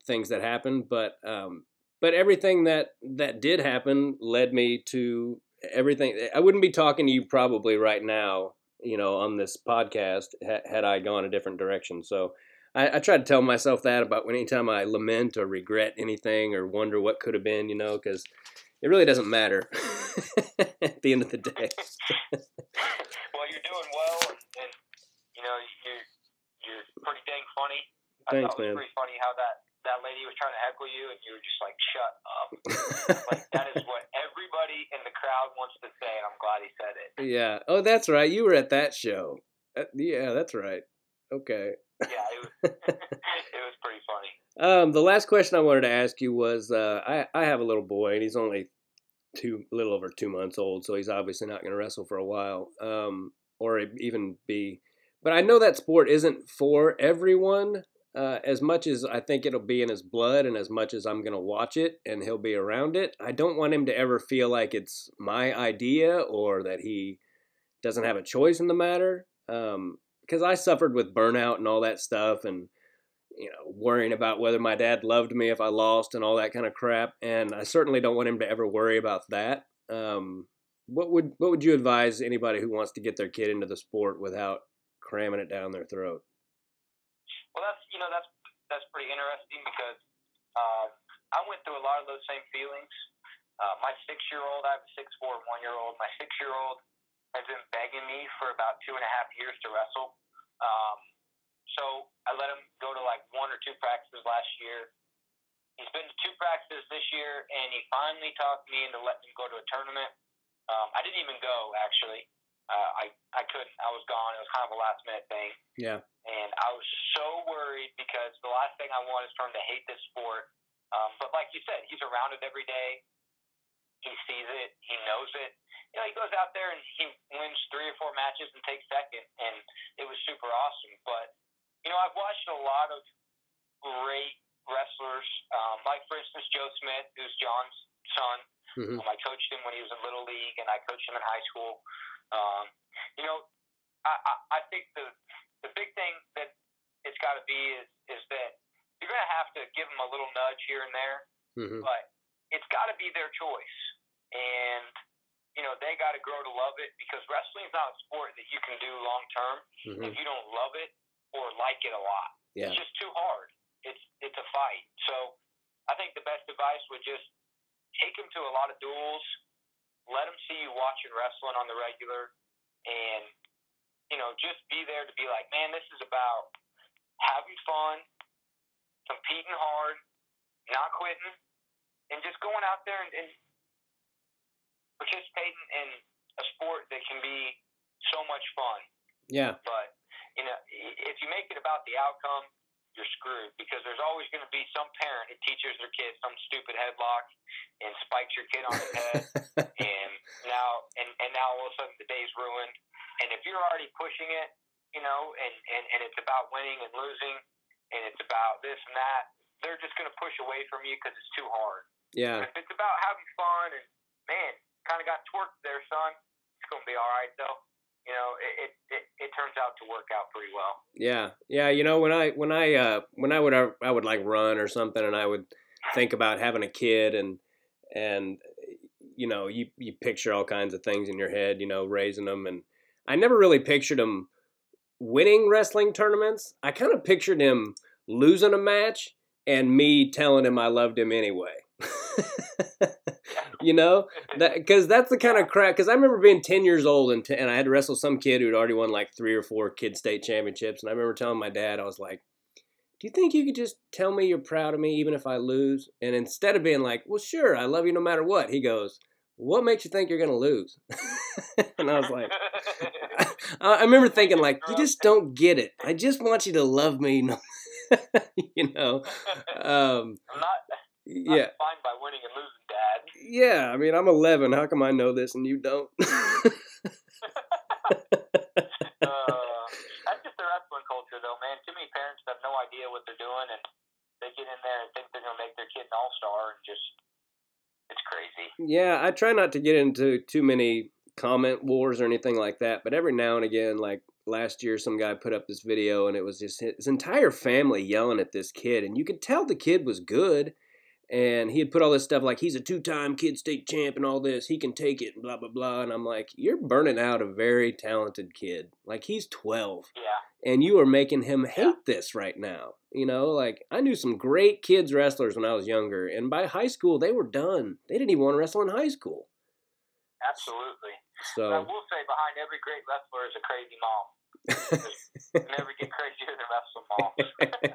things that happened. But, um, but everything that, that did happen led me to everything i wouldn't be talking to you probably right now you know on this podcast had i gone a different direction. So I, I, try to tell myself that about when, anytime i lament or regret anything or wonder what could have been you know because it really doesn't matter at the end of the day. Well you're doing well and you know you're, you're pretty dang funny. Thanks, I was man. pretty funny how that that lady was trying to heckle you, and you were just like, "Shut up!" like that is what everybody in the crowd wants to say, and I'm glad he said it. Yeah. Oh, that's right. You were at that show. Uh, yeah, that's right. Okay. Yeah, it was. it was pretty funny. Um, the last question I wanted to ask you was, uh, I I have a little boy, and he's only two, a little over two months old, so he's obviously not going to wrestle for a while, um, or even be. But I know that sport isn't for everyone uh, as much as I think it'll be in his blood and as much as I'm going to watch it and he'll be around it, I don't want him to ever feel like it's my idea or that he doesn't have a choice in the matter. Um, because I suffered with burnout and all that stuff and, you know, worrying about whether my dad loved me if I lost and all that kind of crap. And I certainly don't want him to ever worry about that. Um, what would what would you advise anybody who wants to get their kid into the sport without cramming it down their throat? Well, that's you know that's that's pretty interesting because uh, I went through a lot of those same feelings. Uh, my six-year-old, I have a six-four one-year-old. My six-year-old has been begging me for about two and a half years to wrestle. Um, so I let him go to like one or two practices last year. He's been to two practices this year, and he finally talked me into letting him go to a tournament. Um, I didn't even go actually. Uh, I I couldn't. I was gone. It was kind of a last minute thing, Yeah. and I was so worried because the last thing I want is for him to hate this sport. Um, but like you said, he's around it every day. He sees it. He knows it. You know, he goes out there and he wins three or four matches and takes second, and it was super awesome. But you know, I've watched a lot of great wrestlers, um, like for instance Joe Smith, who's John's son. Hmm Um, I coached him when he was in little league, and I coached him in high school. Um, you know, I, I, I think the the big thing that it's got to be is is that you're going to have to give them a little nudge here and there, hmm but it's got to be their choice, and you know they got to grow to love it because wrestling's not a sport that you can do long term hmm if you don't love it or like it a lot. Yeah. It's just too hard. It's it's a fight. So I think the best advice would just take him to a lot of duels, let him see you watching wrestling on the regular, and you know just be there to be like, man, this is about having fun, competing hard, not quitting, and just going out there and, and participating in a sport that can be so much fun. Yeah. But you know, if you make it about the outcome, you're screwed because there's always going to be some parent who teaches their kid some stupid headlock and spikes your kid on the head, and now and and now all of a sudden the day's ruined. And if you're already pushing it, you know, and and and it's about winning and losing, and it's about this and that, they're just going to push away from you because it's too hard. yeah. If it's about having fun and man, kind of got twerked there, son. It's going to be all right though. You know, it, it it turns out to work out pretty well. Yeah, yeah. You know, when I when I uh, when I would uh, I would like run or something, and I would think about having a kid, and and you know, you you picture all kinds of things in your head, you know, raising them, and I never really pictured him winning wrestling tournaments. I kind of pictured him losing a match and me telling him I loved him anyway. you know, that because that's the kind of crap. Because I remember being ten years old and t- and I had to wrestle some kid who'd already won like three or four kid state championships, and I remember telling my dad, I was like, "Do you think you could just tell me you're proud of me even if I lose?" And instead of being like, "Well, sure, I love you no matter what," he goes, "What makes you think you're gonna lose?" and I was like, I I remember thinking like, "You just don't get it. I just want you to love me." no- you know, um, I'm not yeah. defined by winning and losing, Dad. Yeah, I mean, I'm 11. How come I know this and you don't? Uh, that's just the wrestling culture, though, man. Too many parents have no idea what they're doing, and they get in there and think they're gonna make their kid an all star, and just it's crazy. yeah, I try not to get into too many comment wars or anything like that, but every now and again, like last year, some guy put up this video and it was just his entire family yelling at this kid, and you could tell the kid was good. And he had put all this stuff like he's a two-time kid state champ and all this. He can take it and blah blah blah. And I'm like, you're burning out a very talented kid. Like he's 12. Yeah, and you are making him hate this right now. You know, like I knew some great kids wrestlers when I was younger, and by high school they were done. They didn't even want to wrestle in high school. absolutely. But i will say, behind every great wrestler is a crazy mom. Never get crazier than moms.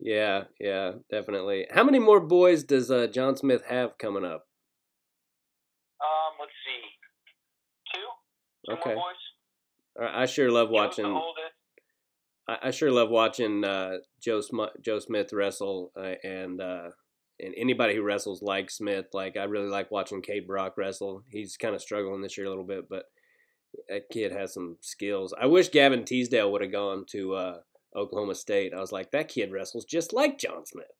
yeah, yeah, definitely. How many more boys does uh, John Smith have coming up? um, let's see, two, two Okay. more boys. I I sure love watching. I, I sure love watching uh, Joe Sm- Joe Smith wrestle, uh, and uh, and anybody who wrestles like Smith. Like I really like watching Kaid Brock wrestle. He's kind of struggling this year a little bit, but that kid has some skills. I wish Gavin Teasdale would have gone to uh, Oklahoma State. I was like, that kid wrestles just like John Smith.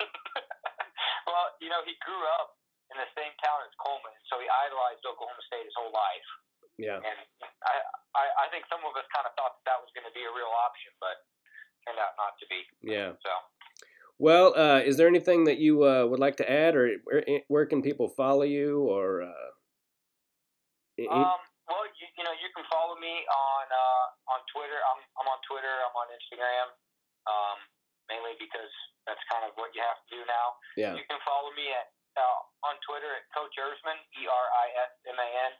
well, you know, he grew up in the same town as Coleman, so he idolized Oklahoma State his whole life. Yeah, And I, I, I think some of us kind of thought that, that was going to be a real option, but turned out not to be. yeah. So, Well, uh, is there anything that you uh, would like to add, or where, where can people follow you, or? Uh, um, well, you, you know, you can follow me on uh, on Twitter. I'm I'm on Twitter. I'm on Instagram. Um, mainly because that's kind of what you have to do now. yeah. You can follow me at uh, on Twitter at Coach Erisman, E R I S M A N,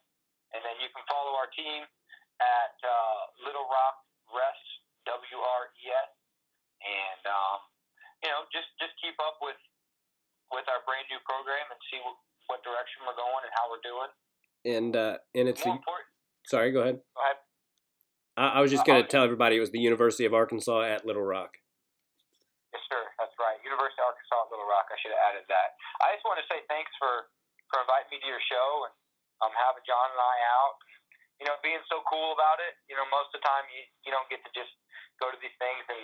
and then you can follow our team at uh, Little Rock Res W R E S, and um, you know just just keep up with with our brand new program and see what, what direction we're going and how we're doing. And uh, and it's More important, Sorry, go ahead. Go ahead. I, I was just Uh, going to tell everybody it was the University of Arkansas at Little Rock. Yes, sir. That's right. University of Arkansas at Little Rock. I should have added that. I just want to say thanks for for inviting me to your show and um having John and I out. You know, being so cool about it. You know, most of the time you you don't get to just go to these things and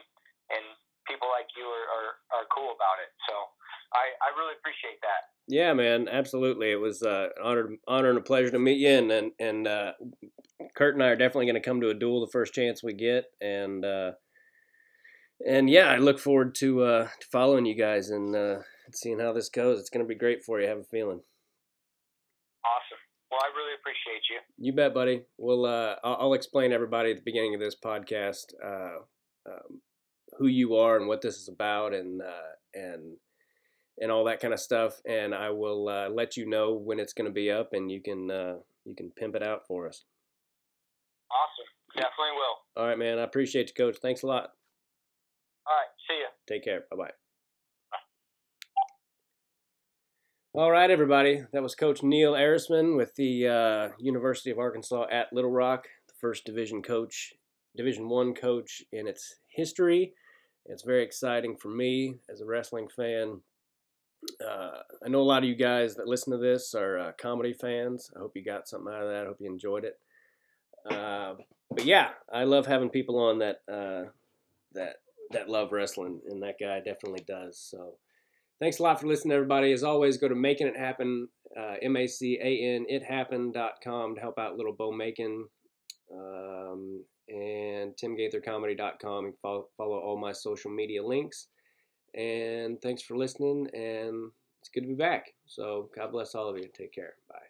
and people like you are are, are cool about it. So I I really appreciate that. Yeah, man, absolutely. It was uh, an honor, honor and a pleasure to meet you. And and, and uh, Kurt and I are definitely going to come to a duel the first chance we get. And uh, and yeah, I look forward to uh, to following you guys and uh, seeing how this goes. It's going to be great for you. I have a feeling. Awesome. Well, I really appreciate you. You bet, buddy. Well, uh, I'll, I'll explain everybody at the beginning of this podcast uh, um, who you are and what this is about, and uh, and and all that kind of stuff. And I will uh, let you know when it's going to be up, and you can uh, you can pimp it out for us. Awesome. Definitely will. All right, man. I appreciate you, Coach. Thanks a lot. All right. See ya. Take care. Bye bye. All right, everybody. That was Coach Neil Erisman with the uh, University of Arkansas at Little Rock, the first Division coach, Division One coach in its history. It's very exciting for me as a wrestling fan. Uh, I know a lot of you guys that listen to this are uh, comedy fans. I hope you got something out of that. I hope you enjoyed it. Uh, but yeah, I love having people on that uh, that that love wrestling, and that guy definitely does. So, thanks a lot for listening, everybody. As always, go to Making It Happen, uh, M A C A N ithappen.com to help out little Bo Macon, um, and timgaithercomedy.com. And follow, follow all my social media links. And thanks for listening, and it's good to be back. So, God bless all of you. Take care. Bye.